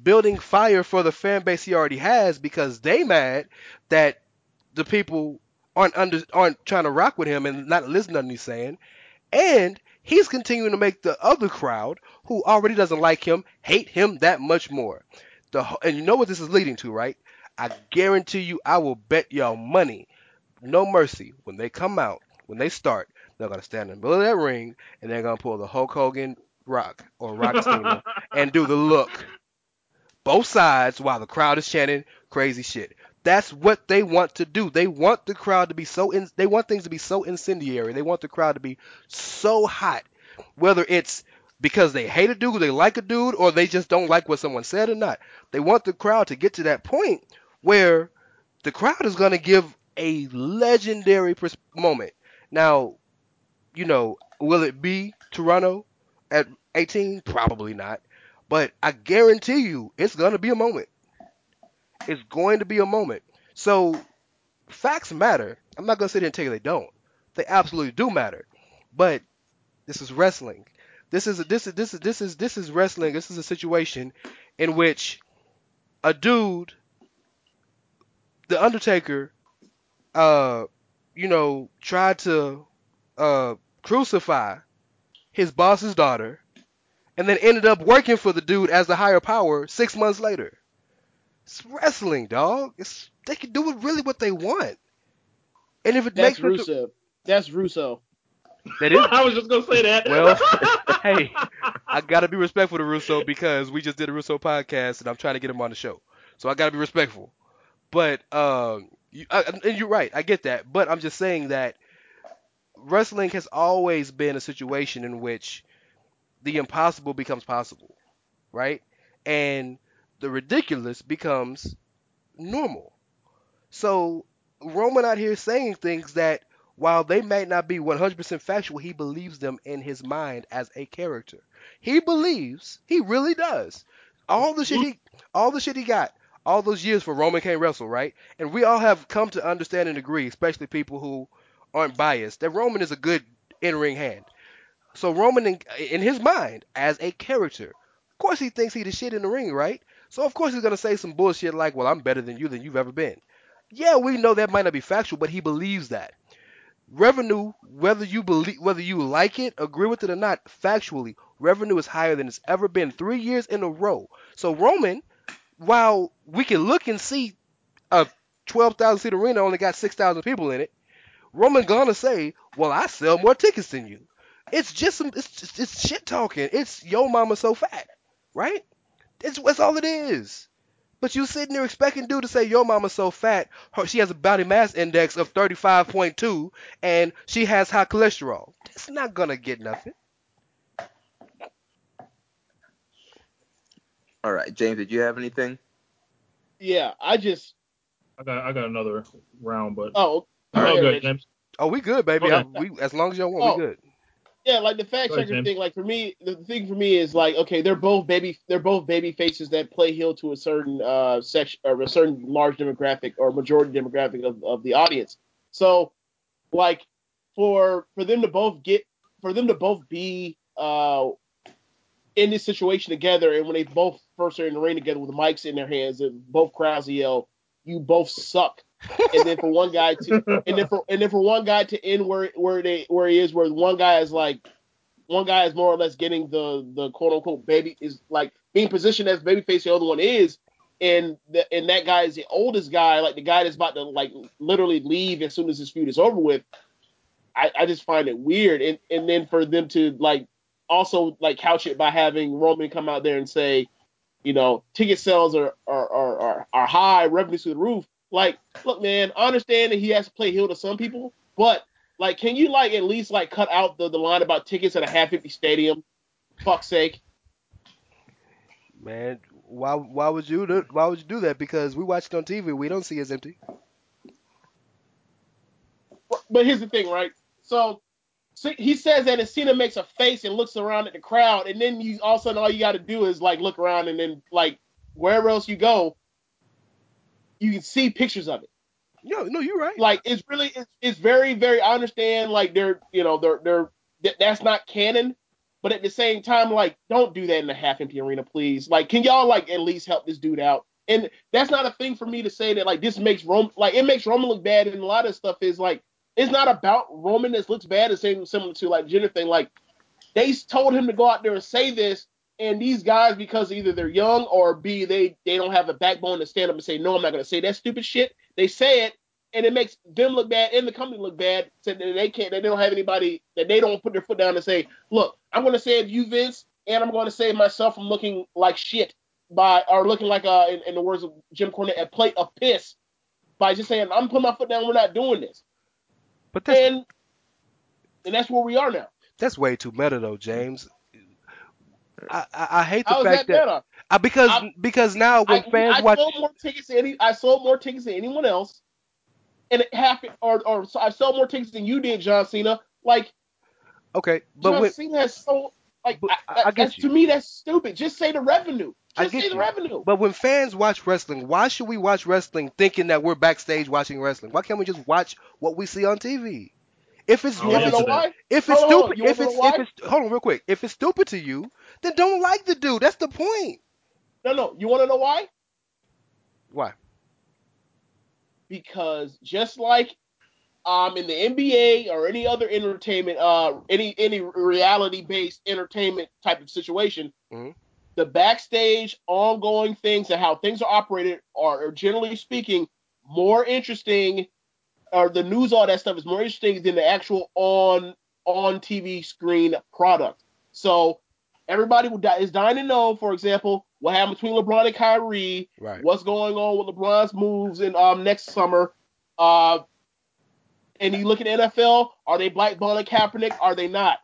building fire for the fan base he already has because they mad that the people aren't under aren't trying to rock with him and not listen to what he's saying, and he's continuing to make the other crowd who already doesn't like him hate him that much more. The and you know what this is leading to, right? I guarantee you, I will bet y'all money, no mercy, when they come out, when they start, they're gonna stand in the middle of that ring and they're gonna pull the Hulk Hogan rock or rock Cena and do the look both sides while the crowd is chanting crazy shit. That's what they want to do. They want the crowd to be so in, they want things to be so incendiary. They want the crowd to be so hot, whether it's because they hate a dude, they like a dude, or they just don't like what someone said or not. They want the crowd to get to that point where the crowd is going to give a legendary pers- moment. Now, you know, will it be Toronto at 18? Probably not. But I guarantee you, it's going to be a moment. It's going to be a moment. So, facts matter. I'm not going to sit here and tell you they don't. They absolutely do matter. But this is wrestling. This is a, this is this is this is this is wrestling. This is a situation in which a dude, the Undertaker, uh, you know, tried to uh crucify his boss's daughter and then ended up working for the dude as the higher power six months later. It's wrestling, dog. It's they can do it really what they want. And if it That's makes it Russo. That's Russo. that is I was just gonna say that. Well, hey, I gotta be respectful to Russo because we just did a Russo podcast and I'm trying to get him on the show, so I gotta be respectful. But um, you, I, and you're right, I get that. But I'm just saying that wrestling has always been a situation in which the impossible becomes possible, right? And the ridiculous becomes normal. So Roman out here saying things that while they might not be 100% factual, he believes them in his mind as a character. He believes, he really does. All the shit he all the shit he got all those years for Roman can't wrestle, right? And we all have come to understand and agree, especially people who aren't biased, that Roman is a good in-ring hand. So Roman, in, in his mind, as a character, of course he thinks he the shit in the ring, right? So of course he's gonna say some bullshit like, "Well, I'm better than you than you've ever been." Yeah, we know that might not be factual, but he believes that. Revenue, whether you believe, whether you like it, agree with it or not, factually, revenue is higher than it's ever been three years in a row. So Roman, while we can look and see a 12,000 seat arena only got 6,000 people in it, Roman gonna say, "Well, I sell more tickets than you." It's just some, it's just, it's shit talking. It's yo mama so fat, right? It's that's all it is. But you sitting there expecting dude to say your mama's so fat, her, she has a body mass index of 35.2, and she has high cholesterol. It's not gonna get nothing. All right, James, did you have anything? Yeah, I just. I got I got another round, but Oh, oh, good, James. Oh, we good, baby. Okay. I, we as long as y'all want, Oh. we good. Yeah, like the fact checker thing. Like for me, the thing for me is like, okay, they're both baby, they're both baby faces that play heel to a certain uh section or a certain large demographic or majority demographic of, of the audience. So, like, for for them to both get, for them to both be uh in this situation together, and when they both first are in the ring together with the mics in their hands, and both crowds yell, "You both suck!" And then for one guy to and then for and then for one guy to end where where they where he is, where one guy is like one guy is more or less getting the the quote unquote baby is like being positioned as babyface, the other one is, and the, and that guy is the oldest guy, like the guy that's about to like literally leave as soon as this feud is over with. I, I just find it weird, and and then for them to like also like couch it by having Roman come out there and say, you know, ticket sales are are are are, are high, revenues through the roof. Like, look, man, I understand that he has to play heel to some people, but like, can you like at least like cut out the, the line about tickets at a half empty stadium? Fuck's sake. Man, why why would you do, why would you do that? Because we watch it on TV, we don't see it's empty. But here's the thing, right? So, so he says that and Cena makes a face and looks around at the crowd, and then you all of a sudden all you got to do is like look around, and then like wherever else you go, you can see pictures of it. No, no, you're right. like it's really it's, it's very very i understand like they're you know they're they're that, that's not canon but at the same time like don't do that in a half empty arena please like can y'all like at least help this dude out and that's not a thing for me to say that like this makes roman like it makes roman look bad and a lot of stuff is like it's not about roman that looks bad the same similar to like Jinder thing like they told him to go out there and say this and these guys because either they're young or b they they don't have a backbone to stand up and say no i'm not going to say that stupid shit. They say it and it makes them look bad and the company look bad so that they can't they don't have anybody that they don't put their foot down and say look i'm going to save you vince and i'm going to save myself from looking like shit by or looking like uh in, in the words of jim cornette a plate of piss by just saying i'm putting my foot down we're not doing this. But that's and and that's where we are now. That's way too meta though, James. I, I, I hate the how is fact that that, better uh, because I- because now when I, fans I watch sold more tickets than any. I sold more tickets than anyone else, and it happened. Or, or so I sold more tickets than you did, John Cena. Like okay, but John when Cena has so like I, I- I that- get that's, you. to me that's stupid. Just say the revenue. I Just get say the you. revenue. But when fans watch wrestling, why should we watch wrestling thinking that we're backstage watching wrestling? Why can't we just watch what we see on TV? If it's I'll if want to answer it's, know if it's stupid, if it's if it's hold on real quick, if it's stupid to you, then don't like the dude. That's the point. No, no. You want to know why? Why? Because just like um in the NBA or any other entertainment, uh, any any reality based entertainment type of situation, Mhm. the backstage ongoing things and how things are operated are, are generally speaking more interesting or the news all that stuff is more interesting than the actual on on TV screen product. So everybody is dying to know, for example, what happened between LeBron and Kyrie, Right. what's going on with LeBron's moves in um next summer. Uh and you look at NFL, are they blackballing Kaepernick? Are they not?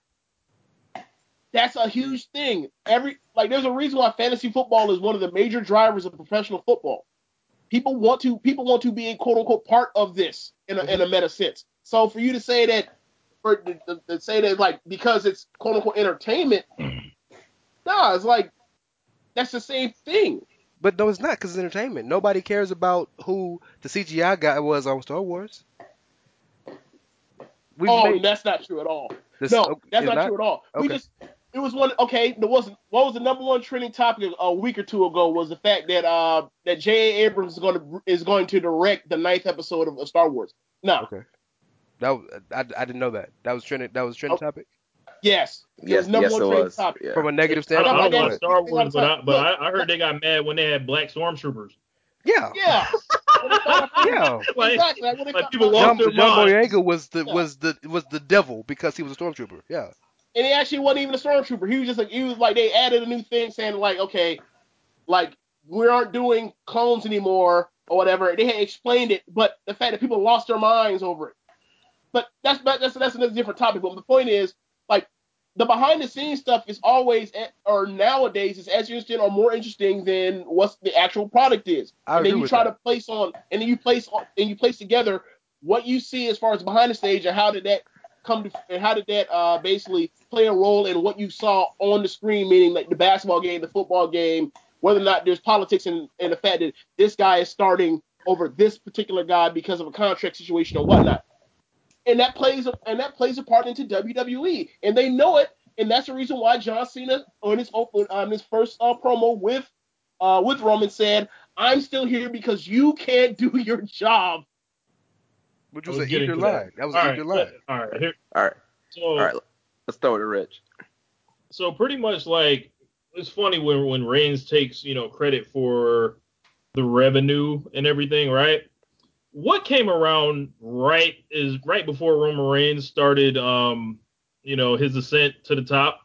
That's a huge thing. Every like, there's a reason why fantasy football is one of the major drivers of professional football. People want to people want to be a quote unquote part of this in a, in a meta sense. So for you to say that, for to- to say that like because it's quote unquote entertainment, nah, it's like that's the same thing. But no, it's not because it's entertainment. Nobody cares about who the CGI guy was on Star Wars. We've oh, made that's not true at all. this. no, that's it's not, true at all. We just it was one okay. There was what was the number one trending topic a week or two ago was the fact that uh that J. A. Abrams is going to is going to direct the ninth episode of, of Star Wars. No, Okay. That was, I, I didn't know that. That was trending. That was trending Oh. topic yes, it Yes, was number yes, one it was. topic. Yeah. from a negative I don't, standpoint. I don't Like, know I- Star Wars, but I, but. I, I heard they got mad when they had black stormtroopers. Yeah. Yeah, Yeah. Like, exactly. Like, like found- people John, lost their John minds. Boyega was the Yeah. was the was the devil because he was a stormtrooper. Yeah. and he actually wasn't even a stormtrooper. He was just like he was like they added a new thing saying like okay, like we aren't doing clones anymore or whatever. They had explained it, but the fact that people lost their minds over it. But that's but that's that's another different topic. But the point is like the behind the scenes stuff is always at, or nowadays is as interesting or more interesting than what the actual product is. I and then you try that. to place on and then you place on and you place together what you see as far as behind the stage and how did that come to and how did that uh, basically play a role in what you saw on the screen, meaning like the basketball game, the football game, whether or not there's politics and the fact that this guy is starting over this particular guy because of a contract situation or whatnot. And that plays a, and that plays a part into WWE, and they know it, and that's the reason why John Cena on his open on his first uh, promo with uh, with Roman said, "I'm still here because you can't do your job." Which I was, was an getting eager line. That was all an right, eager line. all right. Here, All right, so all right. Let's start with Rich. so pretty much like it's funny when when Reigns takes you know credit for the revenue and everything, right? What came around right is right before Roman Reigns started, um, you know, his ascent to the top.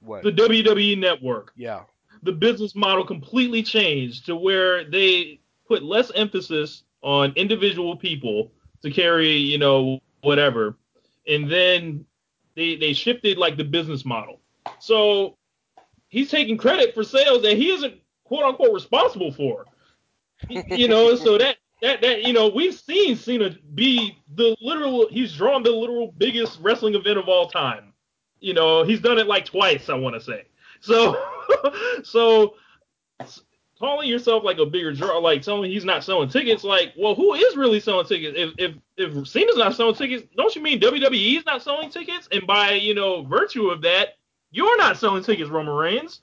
What? The WWE Network, yeah. the business model completely changed to where they put less emphasis on individual people to carry, you know, whatever, and then they they shifted like the business model. So he's taking credit for sales that he isn't quote unquote responsible for. You know, so that that that you know we've seen Cena be the literal. He's drawn the literal biggest wrestling event of all time. You know, he's done it like twice. I want to say. So so calling yourself like a bigger draw, like telling he's not selling tickets, like, well, who is really selling tickets? If if if Cena's not selling tickets, don't you mean WWE is not selling tickets? And by you know virtue of that, you're not selling tickets, Roman Reigns.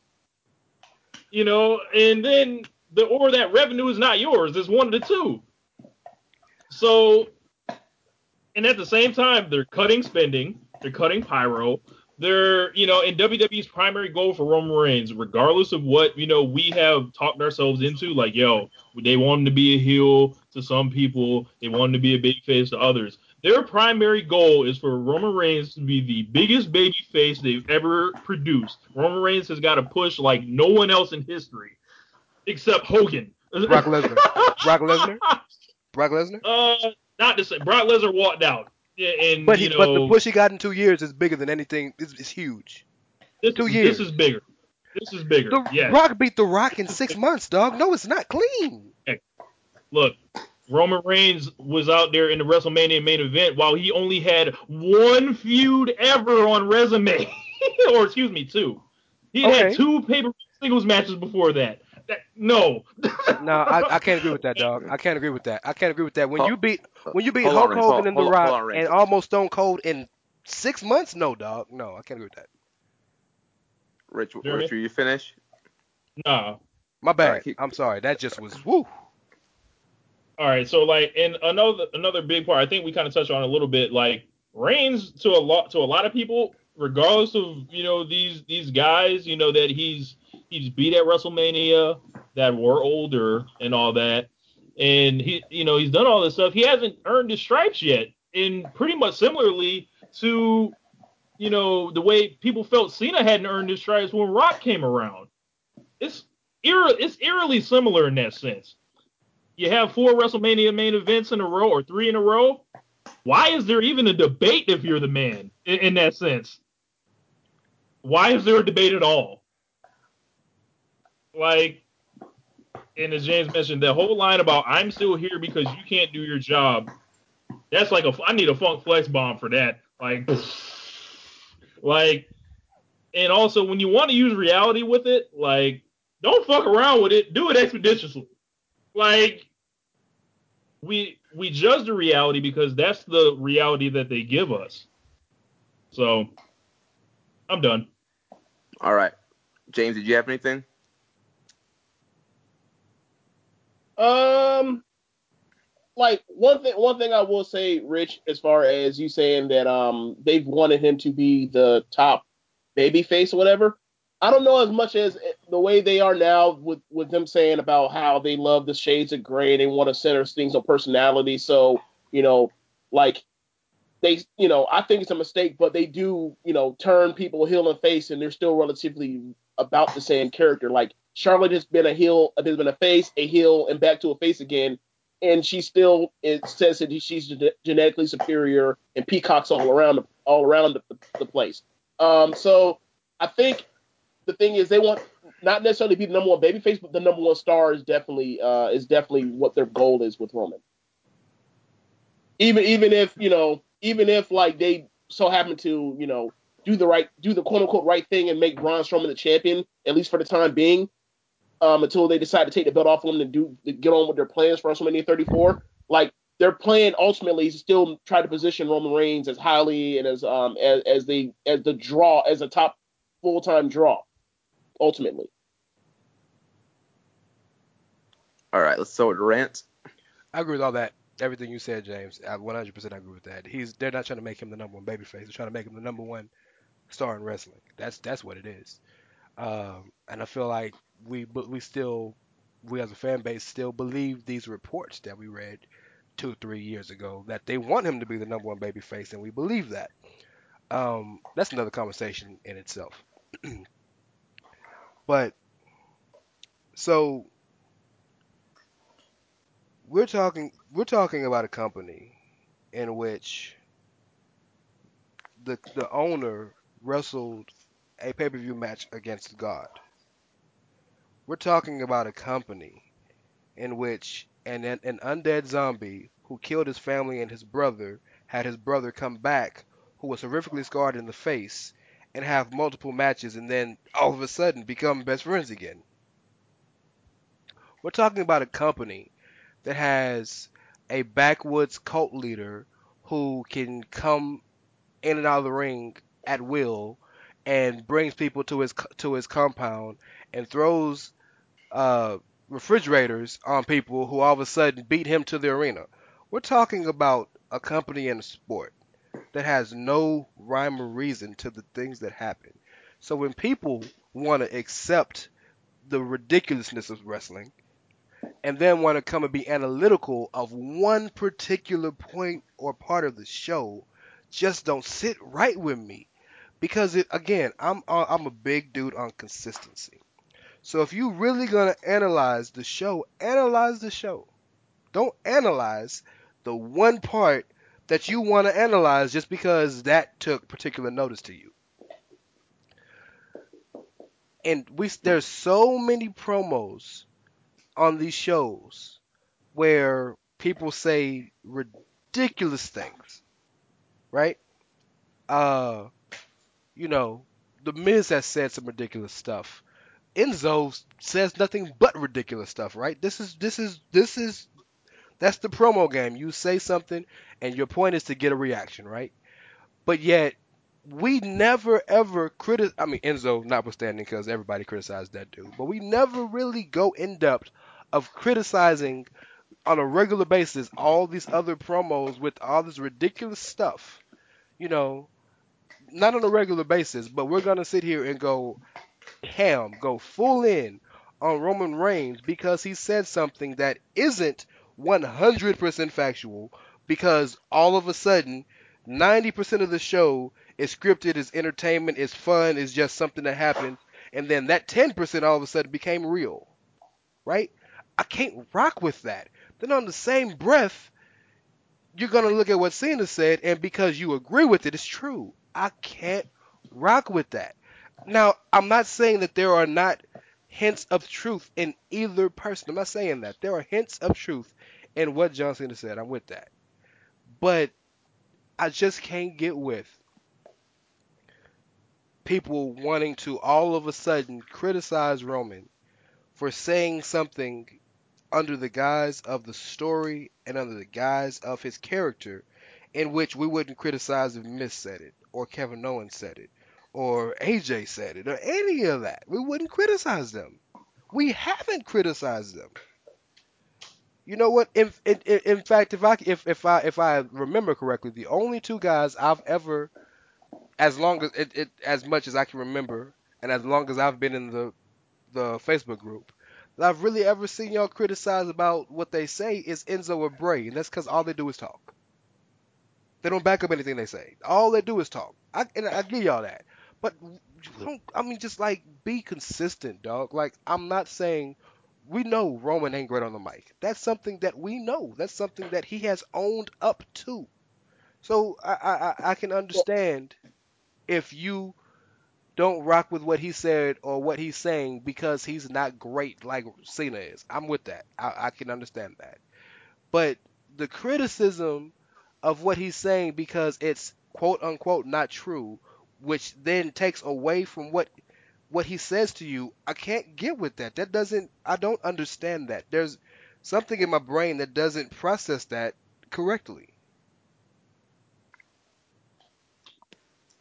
You know, and then the or that revenue is not yours. It's one of the two. So, and at the same time, they're cutting spending. They're cutting pyro. They're, you know, and WWE's primary goal for Roman Reigns, regardless of what, you know, we have talked ourselves into, like, yo, they want him to be a heel to some people, they want him to be a baby face to others. Their primary goal is for Roman Reigns to be the biggest baby face they've ever produced. Roman Reigns has got to push like no one else in history, except Hogan. Brock Lesnar. Brock Lesnar. Brock Lesnar. Uh, not to say Brock Lesnar walked out. Yeah, and But he, you know, but the push he got in two years is bigger than anything. It's, it's huge. this, two is, years. this is bigger. This is bigger. The yes. Rock beat the Rock in six months, dog. No, it's not clean. Look, Roman Reigns was out there in the WrestleMania main event while he only had one feud ever on resume, or excuse me, two. He Okay. had two paper singles matches before that. That no. No, I, I can't agree with that, dog. I can't agree with that. I can't agree with that. When Hold- you beat when you beat hold on, Hulk Hogan Hold- and The hold Rock hold and almost Stone Cold in six months, no, dog. No, I can't agree with that. Rich, Jeremy? Rich, are you finish? No. My bad. Alright, keep- I'm sorry. That just was woo. All right, so like, and another another big part, I think we kind of touched on a little bit, like Reigns to a lot to a lot of people, regardless of you know these these guys, you know that he's he's beat at WrestleMania that were older and all that, and he you know he's done all this stuff. He hasn't earned his stripes yet, and pretty much similarly to you know the way people felt Cena hadn't earned his stripes when Rock came around. It's it's eerily similar in that sense. you have four WrestleMania main events in a row or three in a row. Why is there even a debate if you're the man in, in that sense? Why is there a debate at all? Like, and as James mentioned, the whole line about "I'm still here because you can't do your job." That's like a I need a funk flex bomb for that. Like, like, and also when you want to use reality with it, like, don't fuck around with it. Do it expeditiously. Like, we we judge the reality because that's the reality that they give us. So, I'm done. All right, James, did you have anything? Um, like one thing, one thing I will say, Rich, as far as you saying that um they've wanted him to be the top baby face or whatever. I don't know as much as the way they are now with with them saying about how they love the shades of gray. They want to center things on personality. So you know, like they, you know, I think it's a mistake, but they do, you know, turn people heel and face, and they're still relatively about the same character. Like Charlotte has been a heel, has been a face, a heel, and back to a face again, and she still says that she's genetically superior and peacocks all around, all around the, the place. Um, so I think the thing is they want not necessarily be the number one babyface, but the number one star is definitely uh, is definitely what their goal is with Roman. Even even if you know, even if like they so happen to you know do the right do the quote unquote right thing and make Braun Strowman the champion at least for the time being, um, until they decide to take the belt off of him and do to get on with their plans for WrestleMania 34. Like their plan ultimately is to still try to position Roman Reigns as highly and as um as, as the as the draw as a top full time draw ultimately. All right, let's start with Rance. I agree with all that. Everything you said, James. I 100% agree with that. He's they're not trying to make him the number one babyface. They're trying to make him the number one star in wrestling. That's that's what it is. Um, and I feel like we but we still we as a fan base still believe these reports that we read two three years ago that they want him to be the number one baby face and we believe that. Um, that's another conversation in itself. but so we're talking we're talking about a company in which the the owner wrestled a pay-per-view match against God. We're talking about a company in which an, an an undead zombie who killed his family and his brother had his brother come back who was horrifically scarred in the face and have multiple matches and then all of a sudden become best friends again. We're talking about a company that has a backwoods cult leader who can come in and out of the ring at will and brings people to his to his compound and throws uh, refrigerators on people who all of a sudden beat him to the arena. We're talking about a company in a sport that has no rhyme or reason to the things that happen. So when people want to accept the ridiculousness of wrestling and then want to come and be analytical of one particular point or part of the show just don't sit right with me because it again I'm I'm a big dude on consistency. So if you really gonna analyze the show, analyze the show. Don't analyze the one part that you want to analyze just because that took particular notice to you. And we there's so many promos on these shows where people say ridiculous things, right? Uh, you know, the Miz has said some ridiculous stuff. Enzo says nothing but ridiculous stuff, right? This is this is this is that's the promo game. You say something and your point is to get a reaction, right? But yet we never ever criticize. I mean, Enzo notwithstanding, because everybody criticized that dude, but we never really go in depth of criticizing on a regular basis all these other promos with all this ridiculous stuff. You know, not on a regular basis, but we're gonna sit here and go ham, go full in on Roman Reigns because he said something that isn't 100% factual because all of a sudden 90% of the show is scripted, is entertainment, is fun, is just something that happened, and then that 10% all of a sudden became real. Right? I can't rock with that then on the same breath, you're gonna look at what Cena said, and because you agree with it, it's true. I can't rock with that. Now, I'm not saying that there are not hints of truth in either person. I'm not saying that. There are hints of truth in what John Cena said. I'm with that. But I just can't get with people wanting to all of a sudden criticize Roman for saying something under the guise of the story and under the guise of his character in which we wouldn't criticize if Miz said it or Kevin Owens said it or AJ said it or any of that. We wouldn't criticize them. We haven't criticized them. You know what? In, in, in fact, if I if, if I if I remember correctly, the only two guys I've ever, as long as it, it as much as I can remember, and as long as I've been in the the Facebook group, that I've really ever seen y'all criticize about what they say is Enzo or Bray, and that's because all they do is talk. They don't back up anything they say. All they do is talk. I and I give y'all that. But I mean, just like be consistent, dog. Like I'm not saying we know Roman ain't great on the mic. That's something that we know. That's something that he has owned up to. So I I, I can understand if you don't rock with what he said or what he's saying because he's not great like Cena is. I'm with that. I, I can understand that. But the criticism of what he's saying because it's quote unquote not true, which then takes away from what what he says to you, I can't get with that. That doesn't I don't understand that. There's something in my brain that doesn't process that correctly.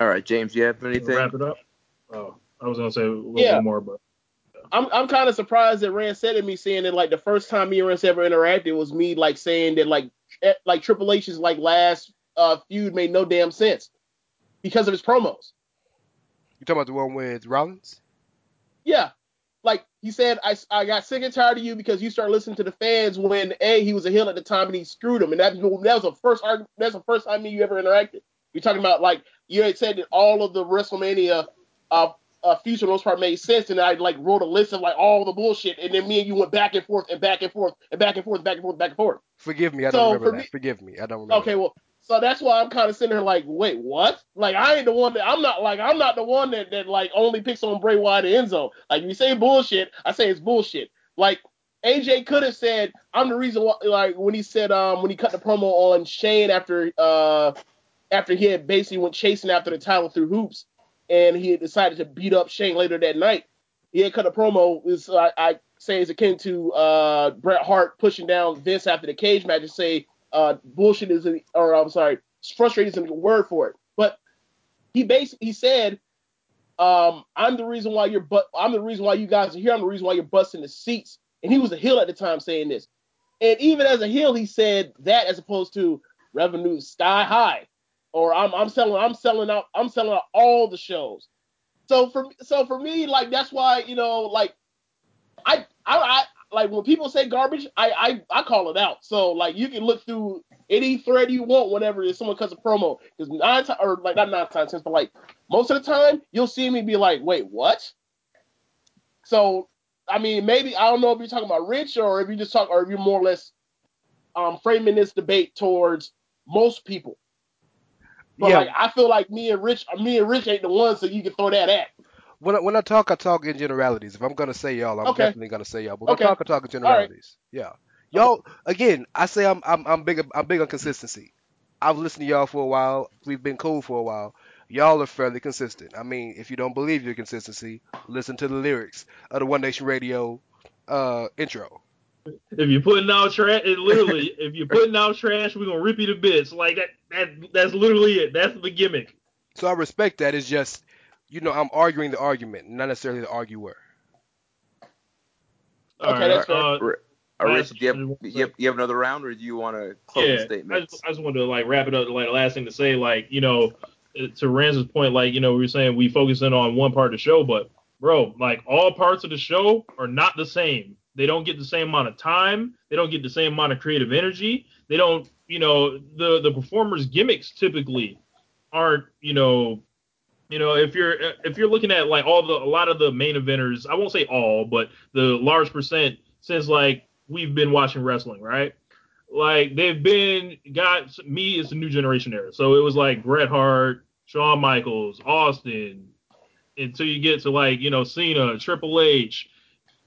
All right, James, you have anything? Wrap it up. Oh, I was gonna say a little Yeah. bit more, but I'm I'm kind of surprised that Rance said to me saying that like the first time me and Rance ever interacted was me like saying that like like Triple H's like last uh, feud made no damn sense because of his promos. You talking about the one with Rollins? Yeah, like he said, I, I got sick and tired of you because you started listening to the fans when a he was a heel at the time and he screwed him, and that that was the first arg- that's the first time me you ever interacted. You're talking about like you had said that all of the WrestleMania uh, uh the most part made sense, and I like wrote a list of like all the bullshit, and then me and you went back and forth and back and forth and back and forth, back and forth, back and forth. Forgive me, I So, don't remember for that. me- Forgive me, I don't remember. Okay, that. well, so that's why I'm kind of sitting there like, wait, what? Like, I ain't the one that I'm not like I'm not the one that that like only picks on Bray Wyatt and Enzo. Like, you say bullshit, I say it's bullshit. Like, AJ could have said, I'm the reason why. Like when he said, um, when he cut the promo on Shane after uh after he had basically went chasing after the title through hoops, and he had decided to beat up Shane later that night. He had cut a promo. Is I, I say is akin to uh Bret Hart pushing down Vince after the cage match and say uh, bullshit is, or I'm sorry, frustrated isn't a word for it. But he basically he said, um, I'm the reason why you're, but I'm the reason why you guys are here. I'm the reason why you're busting the seats. And he was a heel at the time saying this. And even as a heel, he said that as opposed to revenue sky high, or I'm I'm selling I'm selling out I'm selling out all the shows. So for so for me, like that's why you know like I, I like when people say garbage, I, I I call it out. So like you can look through any thread you want whenever if someone cuts a promo because nine times or like not nine times, but like most of the time you'll see me be like, wait, what? So I mean, maybe I don't know if you're talking about Rich or if you just talk or if you're more or less um framing this debate towards most people. But Yeah. like I feel like me and Rich, me and Rich ain't the ones that you can throw that at. When I, when I talk, I talk in generalities. If I'm gonna say y'all, I'm Okay. definitely gonna say y'all. But when Okay. I talk, I talk in generalities. Yeah. Y'all again, I say I'm I'm I'm big I'm big on consistency. I've listened to y'all for a while. We've been cool for a while. Y'all are fairly consistent. I mean, if you don't believe your consistency, listen to the lyrics of the One Nation Radio uh, intro. if you're putting out trash, literally, if you're putting out trash, we're gonna rip you to bits. Like that, that, that's literally it. That's the gimmick. So I respect that. It's just, you know, I'm arguing the argument, not necessarily the arguer. All Okay, that's fair. uh, R- Rich, Last- do you have, you, have, you have another round, or do you want to close yeah, the I statements? just, I just wanted to like wrap it up. Like the last thing to say, like you know, uh, to Rance's point, like you know, we were saying we focus in on one part of the show, but bro, like all parts of the show are not the same. They don't get the same amount of time. They don't get the same amount of creative energy. They don't, you know, the the performers' gimmicks typically aren't, you know, you know, if you're if you're looking at like all the a lot of the main eventers, I won't say all, but the large percent since like we've been watching wrestling, right? like they've been got me is the new generation era. So it was like Bret Hart, Shawn Michaels, Austin, until you get to like you know Cena, Triple H.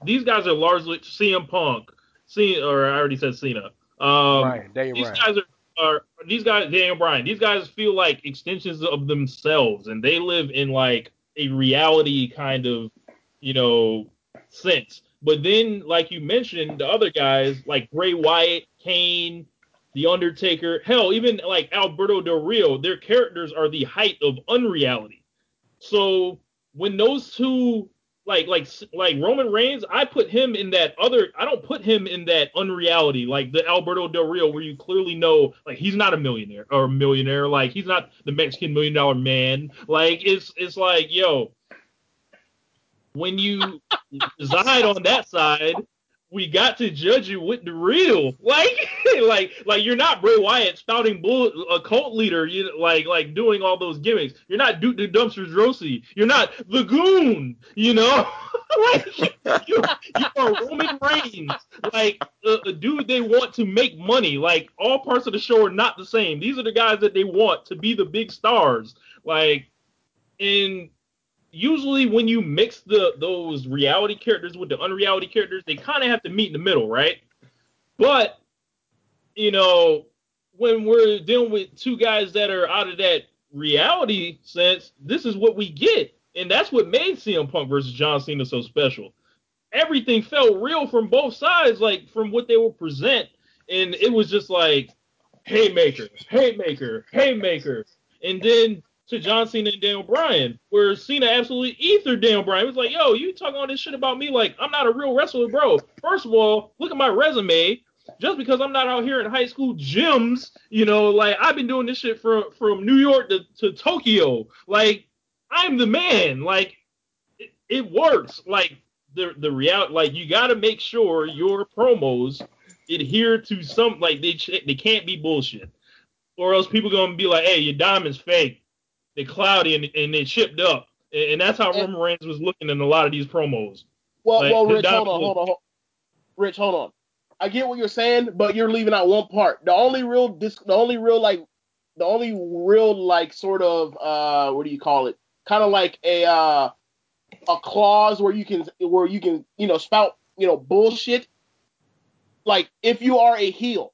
These guys are largely CM Punk, Cena, or I already said Cena. Um, Right, these Bryan. guys are, are these guys Daniel Bryan. These guys feel like extensions of themselves, and they live in like a reality kind of you know sense. But then, like you mentioned, the other guys like Bray Wyatt, Kane, The Undertaker, hell, even like Alberto Del Rio, their characters are the height of unreality. So when those two like like like Roman Reigns, I put him in that other. I don't put him in that unreality like the Alberto Del Rio, where you clearly know like he's not a millionaire or a millionaire. Like he's not the Mexican million dollar man. Like it's it's like yo, when you reside on that side, we got to judge you with the real. Like, like, like you're not Bray Wyatt spouting bull, a cult leader. You like, like doing all those gimmicks. You're not Duke the Dumpster Droese. You're not the Goon. You know, like you, you are Roman Reigns. Like a, a dude they want to make money. Like all parts of the show are not the same. These are the guys that they want to be the big stars. Like, in usually when you mix the those reality characters with the unreality characters, they kind of have to meet in the middle, right? But you know, when we're dealing with two guys that are out of that reality sense, this is what we get, and that's what made CM Punk versus John Cena so special. Everything felt real from both sides, like from what they would present, and it was just like haymaker, haymaker, haymaker, and then to John Cena and Daniel Bryan, where Cena absolutely ethered Daniel Bryan. He was like, yo, you talking all this shit about me like I'm not a real wrestler, bro. First of all, look at my resume. Just because I'm not out here in high school gyms, you know, like I've been doing this shit from from New York to, to Tokyo. Like I'm the man. Like it, it works. Like the the reality, like you got to make sure your promos adhere to some like they they can't be bullshit, or else people gonna be like, hey, your diamond's fake cloudy and, and they chipped up. And, and that's how And- Roman Reigns was looking in a lot of these promos. Well, Like, well, Rich, hold on, hold on, hold Rich, hold on. I get what you're saying, but you're leaving out one part. The only real, dis- the only real like, the only real like sort of, uh, what do you call it? Kind of like a, uh, a clause where you can, where you can, you know, spout, you know, bullshit. Like if you are a heel,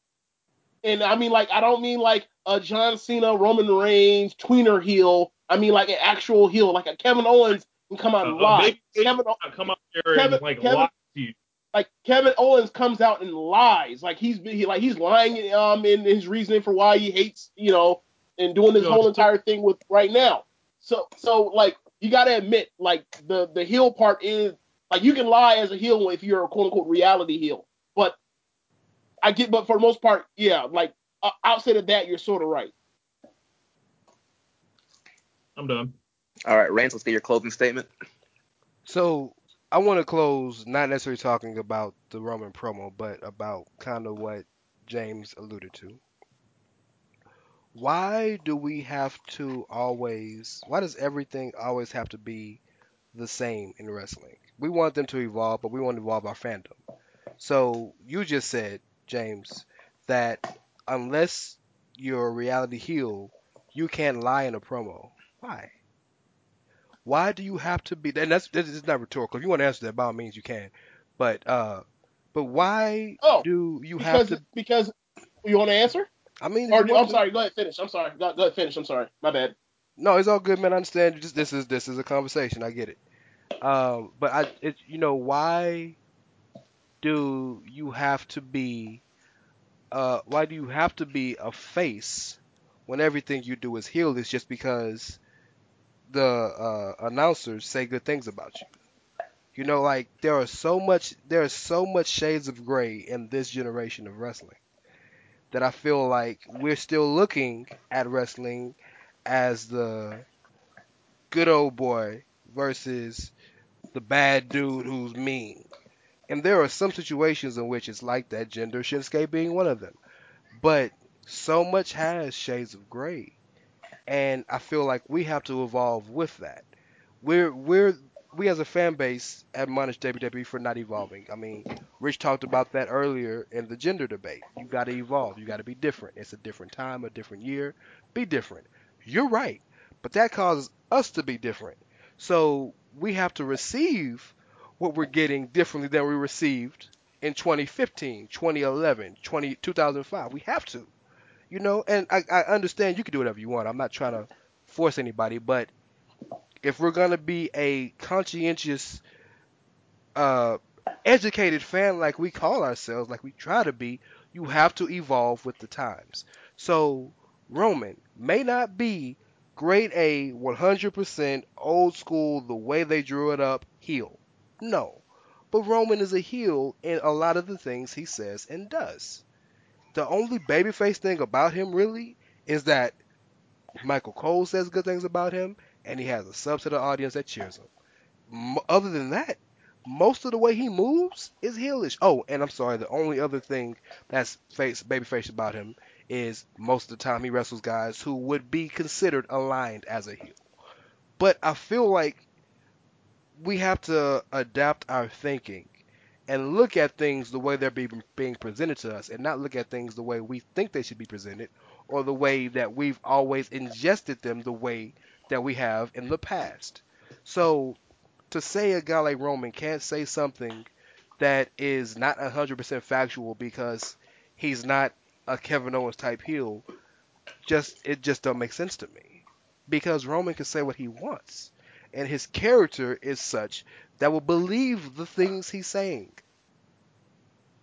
and I mean like I don't mean like a John Cena, Roman Reigns tweener heel. I mean like an actual heel, like a Kevin Owens can come out A- and lie. Kevin, Come out there and Kevin- like Kevin- lie to you. like Kevin Owens comes out and lies, like he's he, like he's lying um in his reasoning for why he hates you know and doing this whole entire thing with right now. So so like you got to admit like the the heel part is like you can lie as a heel if you're a quote unquote reality heel, but I get but for the most part yeah like uh, Uh, outside of that you're sort of right. I'm done. All right, Rance, let's get your closing statement. So I want to close not necessarily talking about the Roman promo, but about kind of what James alluded to. Why do we have to always? Why does everything always have to be the same in wrestling? We want them to evolve, but we want to evolve our fandom. So you just said, James, that unless you're a reality heel, you can't lie in a promo. Why? Why do you have to be? And that's this is not rhetorical. If you want to answer that, by all means you can. But uh, but why Oh, do you Because have to? because you want to answer? I mean, Or if you want I'm to- sorry, go ahead finish. I'm sorry, go, go ahead finish. I'm sorry, my bad. No, it's all good, man. I understand. Just this is this is a conversation. I get it. Um, but I, it, you know, why do you have to be? Uh, why do you have to be a face when everything you do is heel? Is just because the uh, announcers say good things about you. You know, like there are so much, there are so much shades of gray in this generation of wrestling that I feel like we're still looking at wrestling as the good old boy versus the bad dude who's mean. And there are some situations in which it's like that, Jinder Shinsuke being one of them. But so much has shades of gray. And I feel like we have to evolve with that. We're we're we as a fan base admonish WWE for not evolving. I mean, Rich talked about that earlier in the gender debate. You got to evolve. You got to be different. It's a different time, a different year. Be different. You're right, but that causes us to be different. So we have to receive what we're getting differently than we received in 2015, 2011, 20, 2005. We have to, you know. And I, I understand you can do whatever you want. I'm not trying to force anybody, but if we're gonna be a conscientious, uh, educated fan like we call ourselves, like we try to be, you have to evolve with the times. So Roman may not be grade A, 100% old school, the way they drew it up, heel. No. But Roman is a heel in a lot of the things he says and does. The only babyface thing about him really is that Michael Cole says good things about him, and he has a subset of audience that cheers him. other than that, most of the way he moves is heelish. Oh, and I'm sorry, the only other thing that's face babyface about him is most of the time he wrestles guys who would be considered aligned as a heel. But I feel like we have to adapt our thinking and look at things the way they're being, presented to us and not look at things the way we think they should be presented or the way that we've always ingested them the way that we have in the past. So to say a guy like Roman can't say something that is not 100% factual because he's not a Kevin Owens type heel, just it just don't make sense to me. Because Roman can say what he wants, and his character is such that will believe the things he's saying.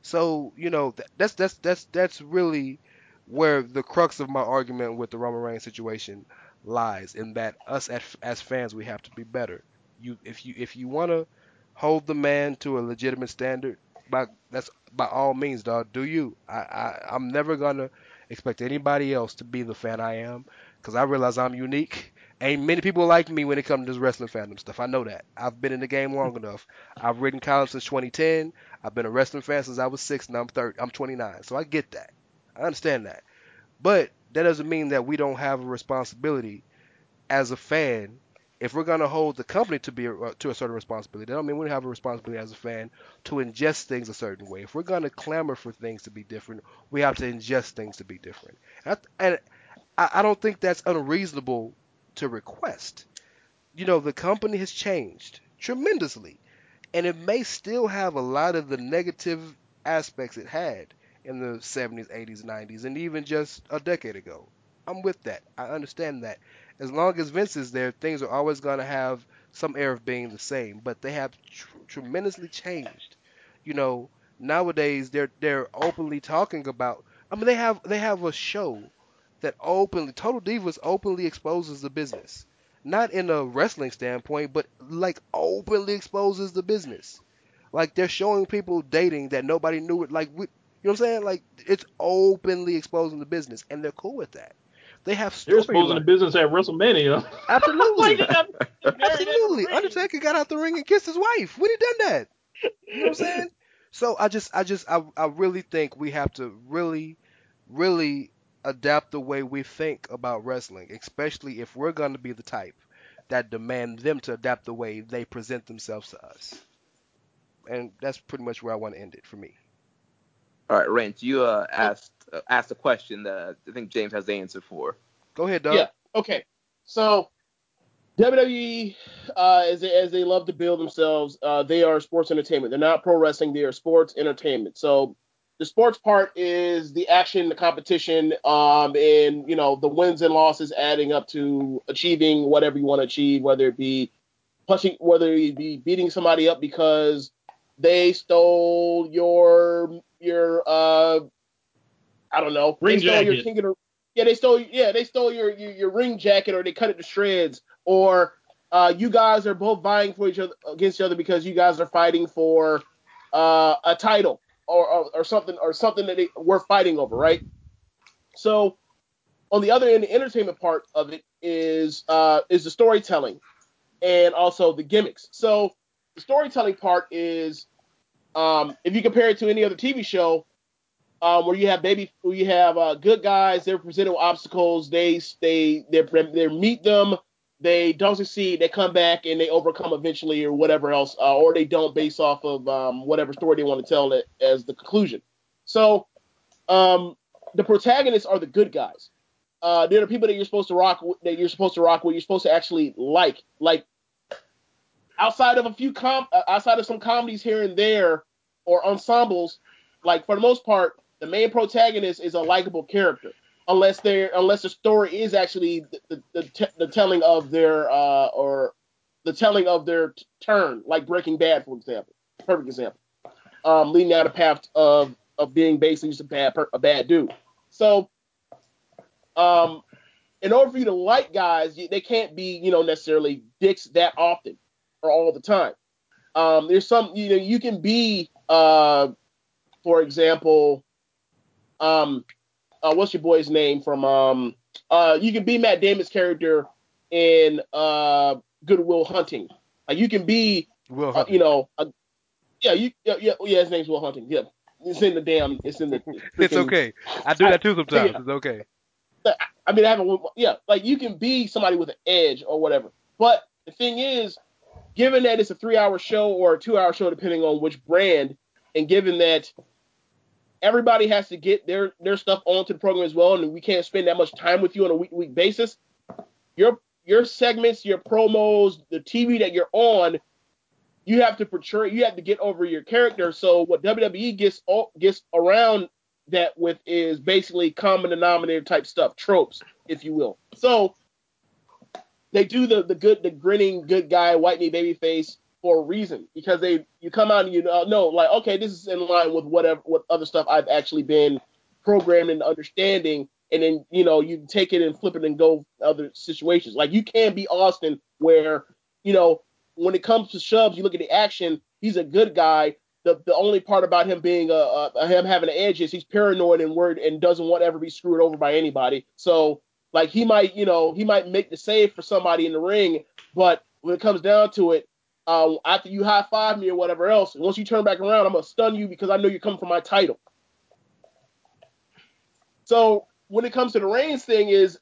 So you know that's that's that's that's really where the crux of my argument with the Roman Reigns situation lies in that us as, as fans we have to be better. You if you if you want to hold the man to a legitimate standard, by that's by all means, dog. Do you? I, I I'm never gonna expect anybody else to be the fan I am because I realize I'm unique. Ain't many people like me when it comes to this wrestling fandom stuff. I know that. I've been in the game long enough. I've ridden college since 2010. I've been a wrestling fan since I was six, and I'm 30. I'm 29, so I get that. I understand that. But that doesn't mean that we don't have a responsibility as a fan. If we're gonna hold the company to be uh, to a certain responsibility, that don't mean we have a responsibility as a fan to ingest things a certain way. If we're gonna clamor for things to be different, we have to ingest things to be different. And I, and I, I don't think that's unreasonable to request. You know, the company has changed tremendously, and it may still have a lot of the negative aspects it had in the 70s, 80s, 90s, and even just a decade ago. I'm with that. I understand that. As long as Vince is there, things are always going to have some air of being the same, but they have tr- tremendously changed. You know, nowadays they're they're openly talking about. I mean, they have they have a show that openly Total Divas openly exposes the business, not in a wrestling standpoint, but like openly exposes the business. Like they're showing people dating that nobody knew it. Like we, you know what I'm saying? Like it's openly exposing the business, and they're cool with that. They have They're exposing the business at WrestleMania. Absolutely. Absolutely. Undertaker got out the ring and kissed his wife. When he done that? You know what I'm saying? So I just I just I, I really think we have to really really adapt the way we think about wrestling, especially if we're going to be the type that demand them to adapt the way they present themselves to us. And that's pretty much where I want to end it for me. All right, Rance, you uh, asked uh, asked a question that I think James has the answer for. Go ahead, Doug. Yeah. Okay. So WWE, uh, as they, as they love to build themselves, uh, they are sports entertainment. They're not pro wrestling. They are sports entertainment. So the sports part is the action, the competition, um, and you know the wins and losses adding up to achieving whatever you want to achieve, whether it be punching, whether it be beating somebody up because they stole your your uh I don't know. Ring they stole jacket. the yeah, they stole yeah, they stole your, your your ring jacket or they cut it to shreds or uh you guys are both vying for each other against each other because you guys are fighting for uh a title or or, or something or something that they, we're fighting over, right? So on the other end, the entertainment part of it is uh is the storytelling and also the gimmicks. So the storytelling part is um, if you compare it to any other TV show, um, where you have baby, where you have uh, good guys, they're presented with obstacles, they they they they meet them, they don't succeed, they come back and they overcome eventually, or whatever else, uh, or they don't based off of um, whatever story they want to tell it as the conclusion. So, um, the protagonists are the good guys. Uh, they're the people that you're supposed to rock, that you're supposed to rock with, you're supposed to actually like. Like outside of a few com, uh, outside of some comedies here and there, or ensembles, like for the most part, the main protagonist is a likable character unless they're unless the story is actually the the, the, the telling of their uh, or the telling of their t- turn, like Breaking Bad, for example, perfect example, um, leading down a path of of being basically just a bad per- a bad dude. So, um, in order for you to like guys, they can't be you know necessarily dicks that often or all the time. Um, there's some you know you can be uh, for example, um, uh, what's your boy's name from um uh you can be Matt Damon's character in uh Good Will Hunting. Like you can be Will uh, you know yeah you yeah, yeah yeah his name's Will Hunting. Yeah. It's in the damn it's in the it's okay. I do that too sometimes. Yeah. It's okay. I mean I haven't yeah, like you can be somebody with an edge or whatever. But the thing is, given that it's a three hour show or a two hour show depending on which brand, and given that everybody has to get their their stuff onto the program as well, and we can't spend that much time with you on a week to week basis. Your your segments, your promos, the TV that you're on, you have to portray, you have to get over your character. So what WWE gets gets around that with is basically common denominator type stuff, tropes, if you will. So they do the the good, the grinning good guy, white meat baby face for a reason because they you come out and you know, know like okay this is in line with whatever what other stuff I've actually been programmed into understanding and then you know you take it and flip it and go other situations. Like you can be Austin where you know when it comes to shoves you look at the action he's a good guy. The the only part about him being a, a him having an edge is he's paranoid and worried and doesn't want to ever be screwed over by anybody. So like he might you know he might make the save for somebody in the ring but when it comes down to it uh, after you high five me or whatever else, once you turn back around, I'm gonna stun you because I know you're coming for my title. So when it comes to the Reigns thing, is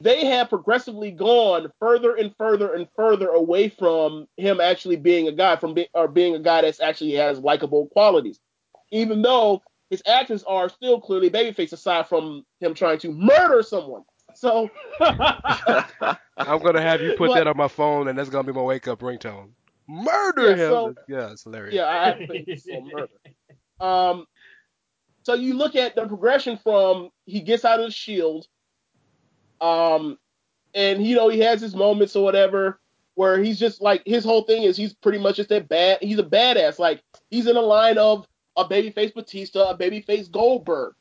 they have progressively gone further and further and further away from him actually being a guy from be, or being a guy that's actually has likable qualities, even though his actions are still clearly babyface aside from him trying to murder someone. So I'm gonna have you put But- that on my phone, and that's gonna be my wake up ringtone. Murder Yeah, him. so- yeah, it's hilarious. Yeah, I have to think it's so murder. Um, so you look at the progression from he gets out of the shield, um, and you know he has his moments or whatever where he's just like his whole thing is he's pretty much just a bad he's a badass like he's in the line of a babyface Batista, a babyface Goldberg.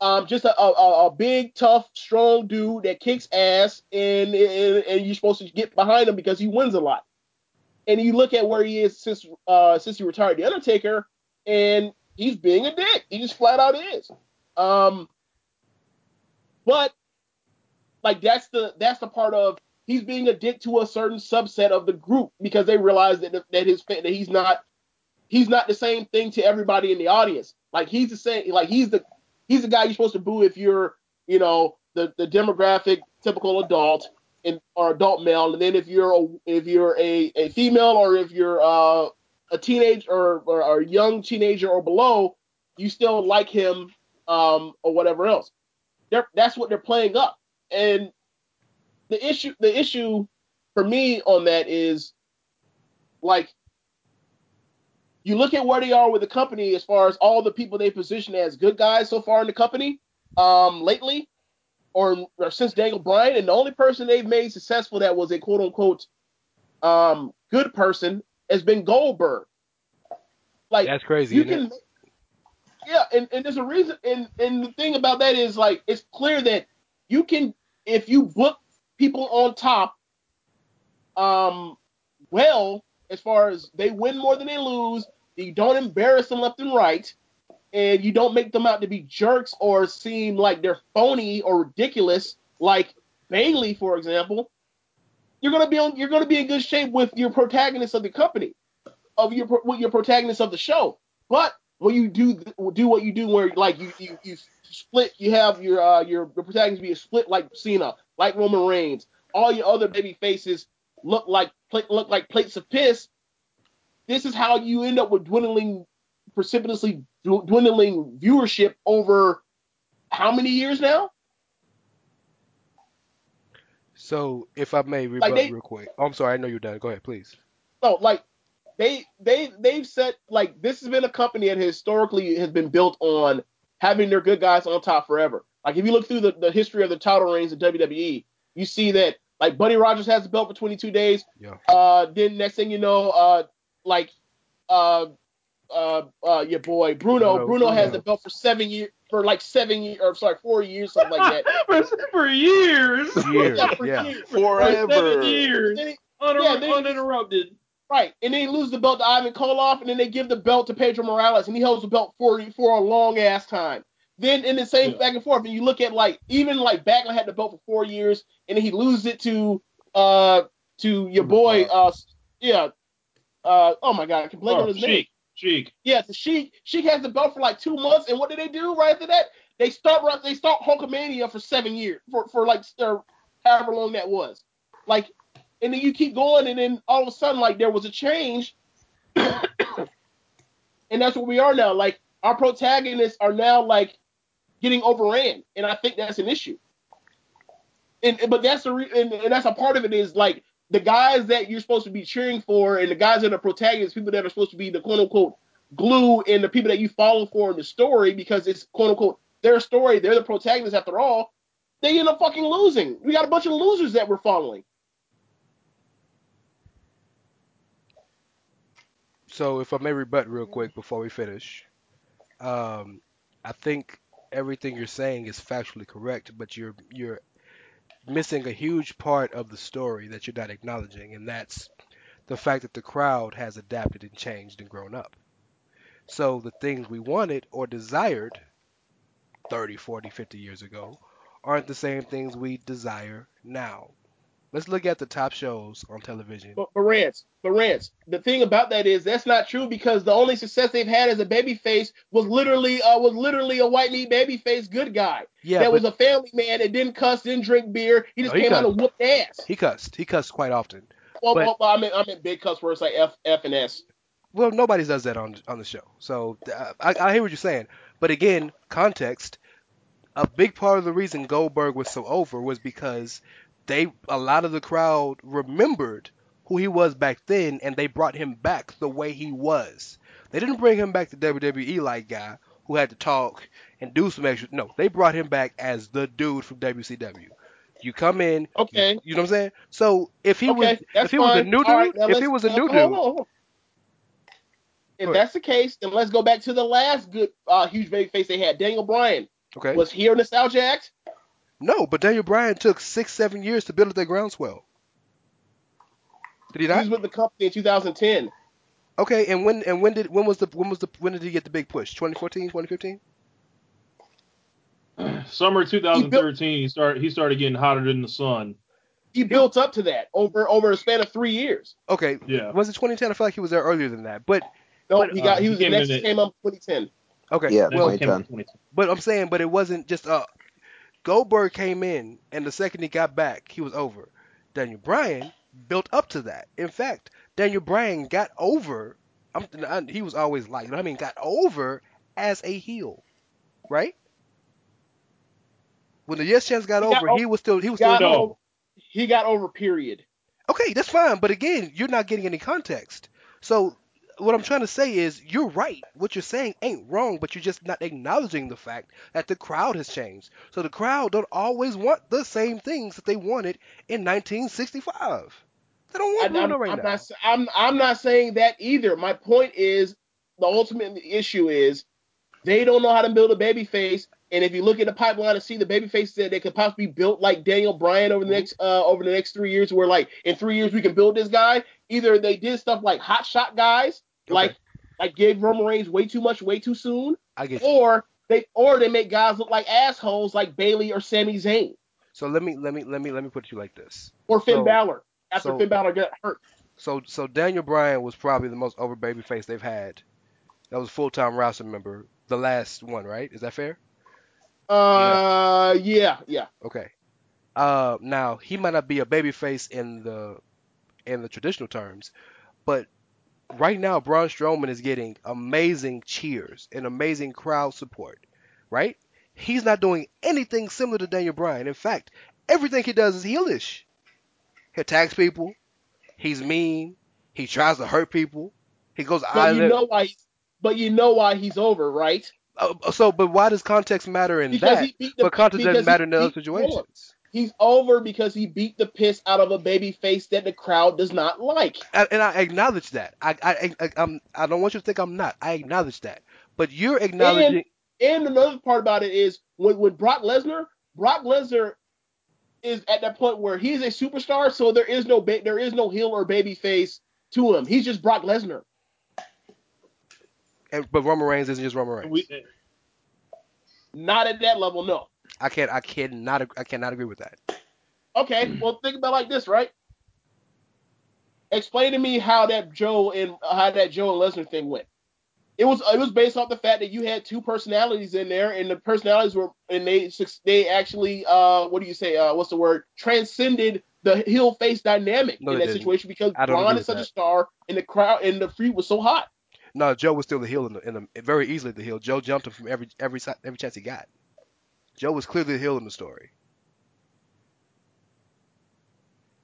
Um, just a, a, a big, tough, strong dude that kicks ass, and, and and you're supposed to get behind him because he wins a lot and you look at where he is since uh since he retired the Undertaker, and he's being a dick. He just flat out is. Um, but like that's the that's the part of he's being a dick to a certain subset of the group because they realize that that his that he's not he's not the same thing to everybody in the audience. Like he's the same like he's the he's the guy you're supposed to boo if you're you know the the demographic typical adult and or adult male, and then if you're a, if you're a, a female or if you're uh, a teenage or, or or a young teenager or below, you still like him um, or whatever else. They're, that's what they're playing up, and the issue the issue for me on that is like you look at where they are with the company as far as all the people they position as good guys so far in the company um, lately or, or since Daniel Bryan, and the only person they've made successful that was a quote unquote um, good person has been Goldberg. Like That's crazy. you can, it? yeah, and, and there's a reason, and and the thing about that is like it's clear that you can if you book people on top, um, well as far as they win more than they lose, you don't embarrass them left and right and you don't make them out to be jerks or seem like they're phony or ridiculous, like Bayley, for example, you're gonna be on, you're gonna be in good shape with your protagonist of the company, of your with your protagonist of the show. But when you do do what you do, where like you you, you split, you have your uh, your your protagonist be a split like Cena, like Roman Reigns, all your other baby faces look like look like plates of piss, this is how you end up with dwindling, precipitously dwindling viewership over how many years now? So, if I may rebut they- real quick. Oh, I'm sorry, I know you're done. Go ahead, please. No, like they they they've said like this has been a company that historically has been built on having their good guys on top forever. Like if you look through the, the history of the title reigns of WWE, you see that like Buddy Rogers has the belt for 22 days. Yeah. Uh, then next thing you know, uh, like uh, uh, uh, your boy Bruno, Bruno, Bruno, has the belt for seven years, for like seven years, or sorry, four years, something like that. for, for years. Years, Yeah, for yeah. years. For seven Forever. years. Then Uninter- Yeah, they- uninterrupted. Right, and then he loses the belt to Ivan Koloff, and then they give the belt to Pedro Morales, and he holds the belt for for a long ass time. Then in the same Yeah. back and forth, and you look at like even like Backlund had the belt for four years, and then he loses it to uh to your boy uh yeah uh oh my god I can blank on Oh, his name Sheik. Yeah to Sheik Sheik has the belt for like two months, and what do they do right after that? They start they start Hulkamania for seven years for for like however long that was, like and then you keep going, and then all of a sudden, like there was a change, and that's where we are now. Like our protagonists are now like getting overran, and I think that's an issue. And but that's the re- and, and that's a part of it is like the guys that you're supposed to be cheering for, and the guys that are protagonists, people that are supposed to be the quote unquote glue, and the people that you follow for in the story because it's quote unquote their story, they're the protagonists after all. They end up fucking losing. We got a bunch of losers that we're following. So, if I may rebut real quick before we finish, um, I think everything you're saying is factually correct, but you're you're missing a huge part of the story that you're not acknowledging, and that's the fact that the crowd has adapted and changed and grown up. So the things we wanted or desired 30, 40, 50 years ago aren't the same things we desire now. Let's look at the top shows on television. But, but Rance, but Rance, the thing about that is that's not true because the only success they've had as a babyface was literally uh, was literally a white meat babyface good guy. Yeah, that was a family man that didn't cuss, didn't drink beer. He just No, he came out and whooped ass. he cussed. He cussed quite often. well, but- well, I mean, I mean big cuss words like F, F and S. Well, nobody does that on on the show. So uh, I, I hear what you're saying, but again, context. A big part of the reason Goldberg was so over was because they a lot of the crowd remembered who he was back then, and they brought him back the way he was. They didn't bring him back the WWE like guy who had to talk and do some extra. No, they brought him back as the dude from WCW. You come in, Okay. you, you know what I'm saying? So if he okay, was if he was a new dude, right, if he was a new dude, on, hold on. If that's the case, then let's go back to the last good uh, huge babyface they had. Daniel Bryan okay. was here Nostalgia Act. No, but Daniel Bryan took six, seven years to build up that groundswell. Did he not? He was with the company in 2010. Okay, and when and when did when was the when was the when did he get the big push? 2014, 2015? Summer 2013, he started he started getting hotter than the sun. He built up to that over over a span of three years. Okay, Yeah. was it 2010? I feel like he was there earlier than that. But No, But, he got uh, he he was the next came up 2010. okay, Yeah, well, That came out 2010. but I'm saying, but it wasn't just uh Goldberg came in, and the second he got back, he was over. Daniel Bryan built up to that. In fact, Daniel Bryan got over. I'm, I- he was always like, I mean, got over as a heel, right? When the Yes Chance got He got over, he was still he was still over, he got over. Period. okay. That's fine, but again, you're not getting any context. So what I'm trying to say is, you're right. What you're saying ain't wrong, but you're just not acknowledging the fact that the crowd has changed. So the crowd don't always want the same things that they wanted in 1965. They don't want I, Bruno right now. not I'm I'm not saying that either. My point is the ultimate issue is they don't know how to build a baby face. And if you look at the pipeline and see the baby faces that they could possibly be built like Daniel Bryan over the Mhm. next uh, over the next three years, where like in three years we can build this guy. Either they did stuff like hot shot guys, Okay. like like gave Roman Reigns way too much, way too soon, I get you. or they or they make guys look like assholes like Bayley or Sami Zayn So let me let me let me let me put you like this. or Finn So- Balor after so- Finn Balor got hurt. So so Daniel Bryan was probably the most over baby face they've had. That was full time roster member, the last one, right? Is that fair? Uh, yeah, yeah. Okay. Uh, now he might not be a babyface in the in the traditional terms, but right now Braun Strowman is getting amazing cheers and amazing crowd support. Right? He's not doing anything similar to Daniel Bryan. In fact, everything he does is heelish. He attacks people. He's mean. He tries to hurt people. He goes But you know why. But you know why he's over, right? Uh, so, but why does context matter in Because that? he. But context doesn't matter in other situations. He's over because he beat the piss out of a baby face that the crowd does not like. And, and I acknowledge that. I, I, I, I'm, I don't want you to think I'm not. I acknowledge that. But you're acknowledging. And another part about it is when when Brock Lesnar, Brock Lesnar is at that point where he's a superstar, so there is no ba- there is no heel or baby face to him. He's just Brock Lesnar. and, but Roman Reigns isn't just Roman Reigns. We, Not at that level, no. I can't. I cannot. I cannot agree with that. Okay, well think about it like this, right? Explain to me how that Joe and how that Joe and Lesnar thing went. It was it was based off the fact that you had two personalities in there, and the personalities were and they they actually uh what do you say uh what's the word transcended the heel face dynamic No, in that didn't. situation because I Braun is with such a star and the crowd and the feud was so hot. No, Joe was still the heel in the, in the very easily the heel. Joe jumped him from every every si- every chance he got. Joe was clearly the heel in the story.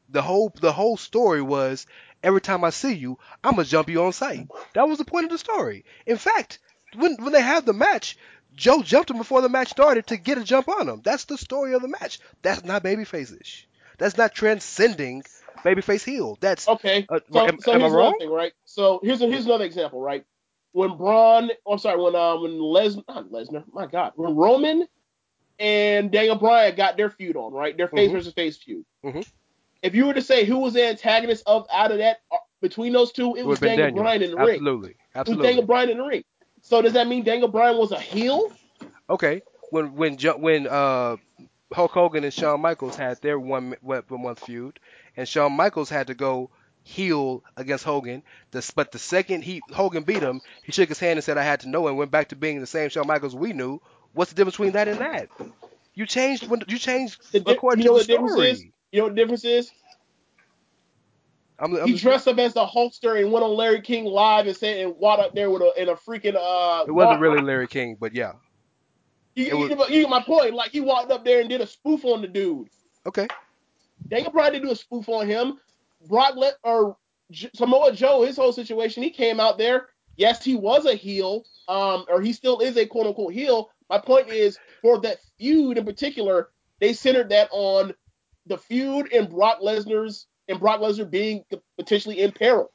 The whole the whole story was every time I see you, I'm gonna jump you on sight. That was the point of the story. In fact, when when they had the match, Joe jumped him before the match started to get a jump on him. That's the story of the match. That's not babyface-ish. That's not transcending babyface heel. That's Okay, Uh, so, am- so am I here's wrong? another thing, right? So here's a, here's another example, right? When Braun, I'm sorry, when uh, when Les, not Lesnar, my God, when Roman and Daniel Bryan got their feud on, right? Their face Mhm. versus face feud. Mhm. If you were to say who was the antagonist of out of that uh, between those two, it it was would have been Daniel, Daniel. Bryan in the ring. Absolutely, It was absolutely. Daniel Bryan in the ring. So does that mean Daniel Bryan was a heel? Okay, when when when uh Hulk Hogan and Shawn Michaels had their one one month feud, and Shawn Michaels had to go heel against Hogan. But the second he Hogan beat him, he shook his hand and said, "I had to know," and went back to being the same Shawn Michaels we knew. What's the difference between that and that? You changed when you changed di- according you know to the the difference story. is? You know what the difference is? I'm, I'm He dressed up as the Hulkster and went on Larry King live and said and walked up there with a in a freaking uh. it wasn't really Larry King, but yeah. You, It was- you, you get my point. Like he walked up there and did a spoof on the dude. Okay. Daniel Bryan didn't do a spoof on him. Brock let or J- Samoa Joe, his whole situation, he came out there. Yes, he was a heel, um, or he still is a quote unquote heel. My point is, for that feud in particular, they centered that on the feud and Brock Lesnar's and Brock Lesnar being potentially in peril.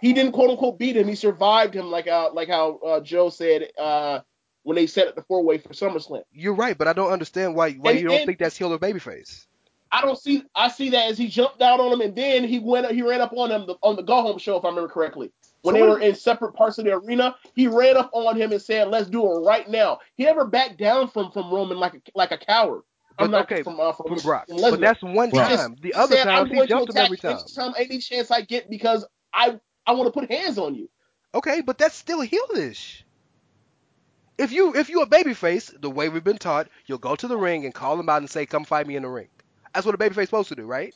He didn't quote unquote beat him. He survived him, like how like how uh, Joe said uh, when they set up the four way for SummerSlam. You're right, but I don't understand why why And- you don't think that's heel or babyface. I don't see. I see that as he jumped down on him, and then he went. He ran up on him the, on the go home show, if I remember correctly. When So they were in separate parts of the arena, he ran up on him and said, "Let's do it right now." He never backed down from from Roman like a like a coward. I'm But not okay, from uh, from, from Brock. from But that's one time. The other said, times he jumped him every time. Any time, any chance I get, because I I want to put hands on you. Okay, but that's still heelish. If you if you a babyface, the way we've been taught, you'll go to the ring and call them out and say, "Come fight me in the ring." That's what a babyface supposed to do, right?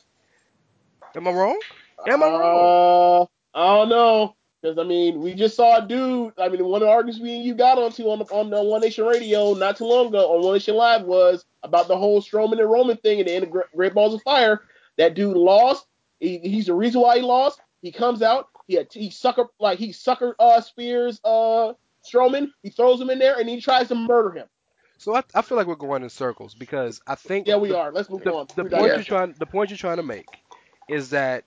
Am I wrong? Am I wrong? Uh, I don't know. Because I mean, we just saw a dude. I mean, one of the arguments me and you got onto on the on the One Nation Radio not too long ago on One Nation Live was about the whole Strowman and Roman thing and the end of Great- Balls of Fire. That dude lost. He, he's the reason why he lost. He comes out. He had, he sucker like he sucker uh spears uh Strowman. He throws him in there and he tries to murder him. So I, I feel like we're going in circles because I think Yeah, we the, are. Let's move the, on. the We're point done. you're trying the point you're trying to make is that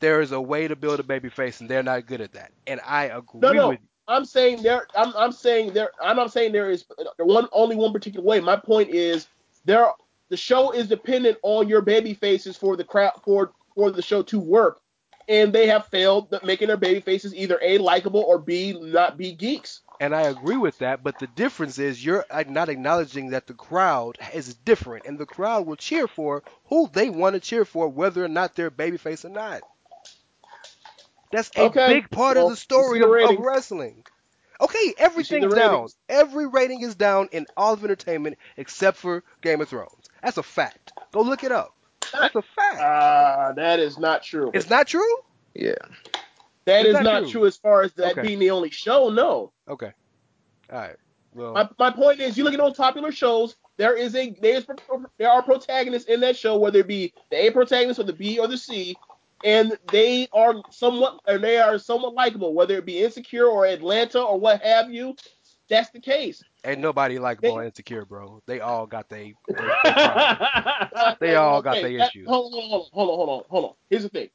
there is a way to build a babyface and they're not good at that. And I agree No, no. with you. I'm saying there. I'm, I'm saying there. I'm not saying there is one only one particular way. My point is there. The show is dependent on your baby faces for the crowd for for the show to work, and they have failed at making their baby faces either a likable or b not be geeks. And I agree with that, but the difference is you're not acknowledging that the crowd is different, and the crowd will cheer for who they want to cheer for, whether or not they're babyface or not. That's a Okay, big part well, of the story the of, of wrestling. Okay, everything's the down. Every rating is down in all of entertainment except for Game of Thrones. That's a fact. Go look it up. That's a fact. Uh, that is not true. It's not true. Yeah. That Is is that not true? true as far as that Okay. being the only show. No. Okay. All right. Well, My, my point is, you look at those popular shows. There is a there's there are protagonists in that show, whether it be the A protagonist or the B or the C, and they are somewhat or they are somewhat likable, whether it be Insecure or Atlanta or what have you. That's the case. ain't nobody likable They- insecure, bro. They all got they. they, they problems. They all got their that- issues. Hold on, hold on, hold on, hold on, hold on. Here's the thing.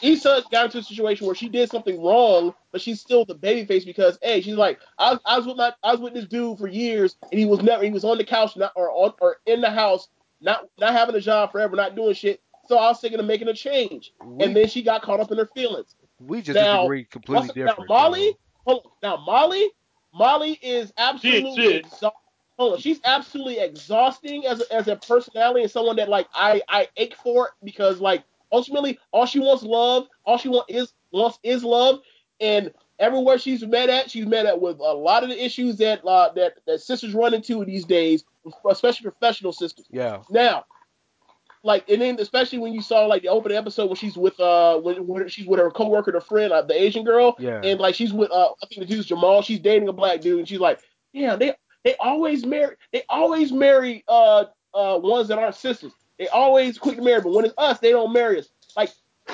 Issa got into a situation where she did something wrong, but she's still the baby face because hey, she's like, I, I was with my, I was with this dude for years, and he was never, he was on the couch, not or on, or in the house, not not having a job forever, not doing shit. So I was thinking of making a change, we, and then she got caught up in her feelings. we just now, disagree completely What's- different. now Molly, bro. hold on, now Molly, Molly is absolutely shit. exha- hold on, she's absolutely exhausting as a, as a personality and someone that like I I ache for because like ultimately all she wants love, all she wants is wants is love, and everywhere she's met at, she's met at with a lot of the issues that uh, that that sisters run into these days, especially professional sisters. Yeah. Now, like, and then especially when you saw like the opening episode when she's with uh when, when she's with her coworker, the friend, uh, the Asian girl, Yeah. and like she's with uh I think the dude's Jamal. She's dating a black dude, and she's like, yeah, they they always marry they always marry uh uh ones that aren't sisters. They always quick to marry, but when it's us, they don't marry us. Like,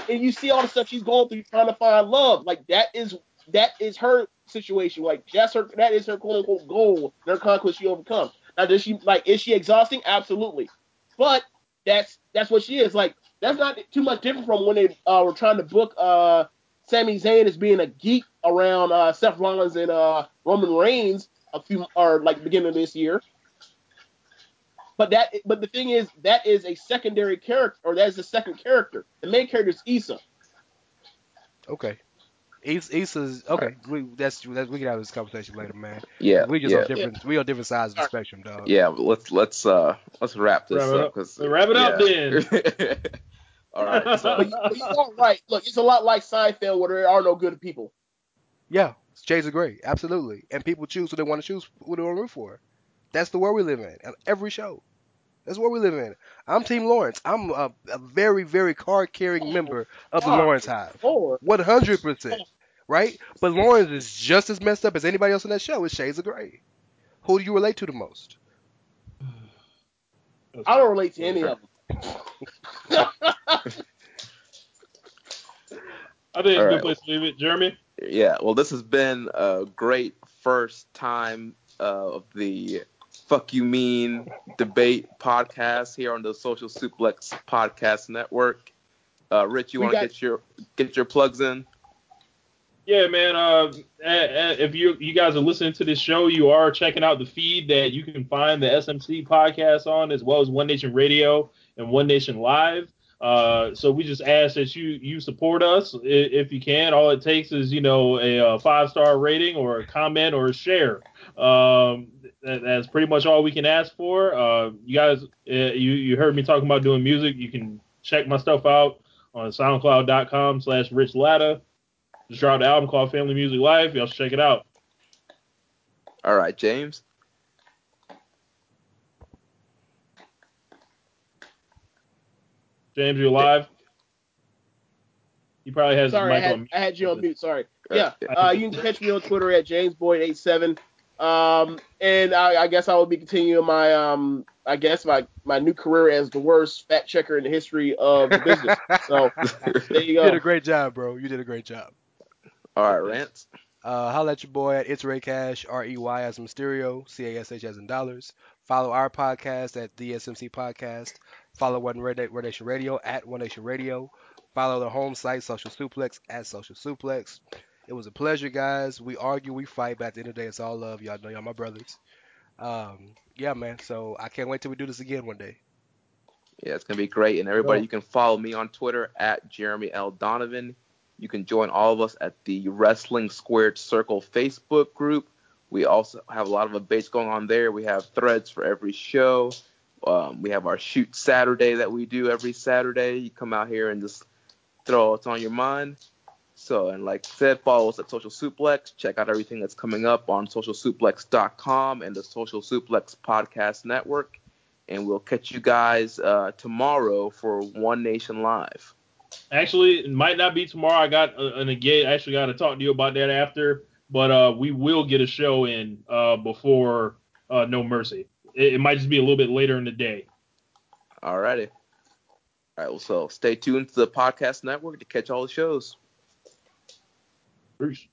and you see all the stuff she's going through trying to find love. Like that is that is her situation. Like that's her that is her quote unquote goal, her conquest she overcomes. Now does she like is she exhausting? Absolutely. But that's that's what she is. Like that's not too much different from when they uh, were trying to book uh Sami Zayn as being a geek around uh Seth Rollins and uh Roman Reigns a few or like beginning of this year. But that but the thing is that is a secondary character or that is the second character. The main character is Issa. Okay. Issa, Issa's okay. We that's, that's we can have this conversation later, man. Yeah. we just yeah. on different. We on different sides of the spectrum, dog. Yeah, let's let's uh let's wrap this Wrap it up up. because Wrap it up then. All right. So, But you, but you are right. Look, it's a lot like Seinfeld where there are no good people. Yeah, shades of gray, absolutely. And people choose who they want to choose, who they want to root for. That's the world we live in. On every show, that's what we live in. I'm Team Lawrence. I'm a, a very, very card-carrying member of the Oh. Lawrence Hive. Or 100 percent, right? But Lawrence is just as messed up as anybody else in that show. It's shades of gray. Who do you relate to the most? I don't relate to any of them. I think it's a good right. place to leave it. Jeremy? yeah, well, this has been a great first time uh, of the "Fuck You Mean" debate podcast here on the Social Suplex Podcast Network. Uh, Rich, you We want to get your get your plugs in? Yeah, man. Uh, eh, eh, if you you guys are listening to this show, you are checking out the feed that you can find the SMC podcast on, as well as One Nation Radio and One Nation Live. Uh, so we just ask that you you support us if you can. All it takes is you know a, uh five star rating or a comment or a share. Um, that, that's pretty much all we can ask for. Uh, you guys, uh, you you heard me talking about doing music. You can check my stuff out on SoundCloud.com/slash Rich Latta. Just dropped an album called Family Music Life. Y'all should check it out. All right, James. James, you live? He probably has Sorry, I his mic had, on. I had you on mute. Sorry. Yeah, uh, you can catch me on Twitter at JamesBoyd87. Um, and I, I guess I will be continuing my, um, I guess my, my new career as the worst fact checker in the history of the business. So there you You did a great job, bro. You did a great job. All right, Rance. Uh, holla at your boy at It's Rey Cash, R E Y as in Mysterio, C A S H as in dollars. Follow our podcast at the SMC Podcast. Follow One Nation Radio at One Nation Radio. Follow the home site Social Suplex at Social Suplex. It was a pleasure, guys. We argue, we fight, but at the end of the day, it's all love. Y'all know y'all my brothers. Um, yeah, man. So I can't wait till we do this again one day. Yeah, it's gonna be great. And everybody, you can follow me on Twitter at Jeremy L Donovan. You can join all of us at the Wrestling Squared Circle Facebook group. We also have a lot of debates going on there. We have threads for every show. Um, we have our shoot Saturday that we do every Saturday. You come out here and just throw what's on your mind. So, and like I said, follow us at Social Suplex. Check out everything that's coming up on socialsuplex.com and the Social Suplex Podcast Network. and we'll catch you guys uh, tomorrow for One Nation Live. Actually, it might not be tomorrow. I got uh, an engage. I actually, got to talk to you about that after. But uh, we will get a show in uh, before uh, No Mercy. It, it, might just be a little bit later in the day. All righty. All right. Well, so stay tuned to the podcast network to catch all the shows. Peace.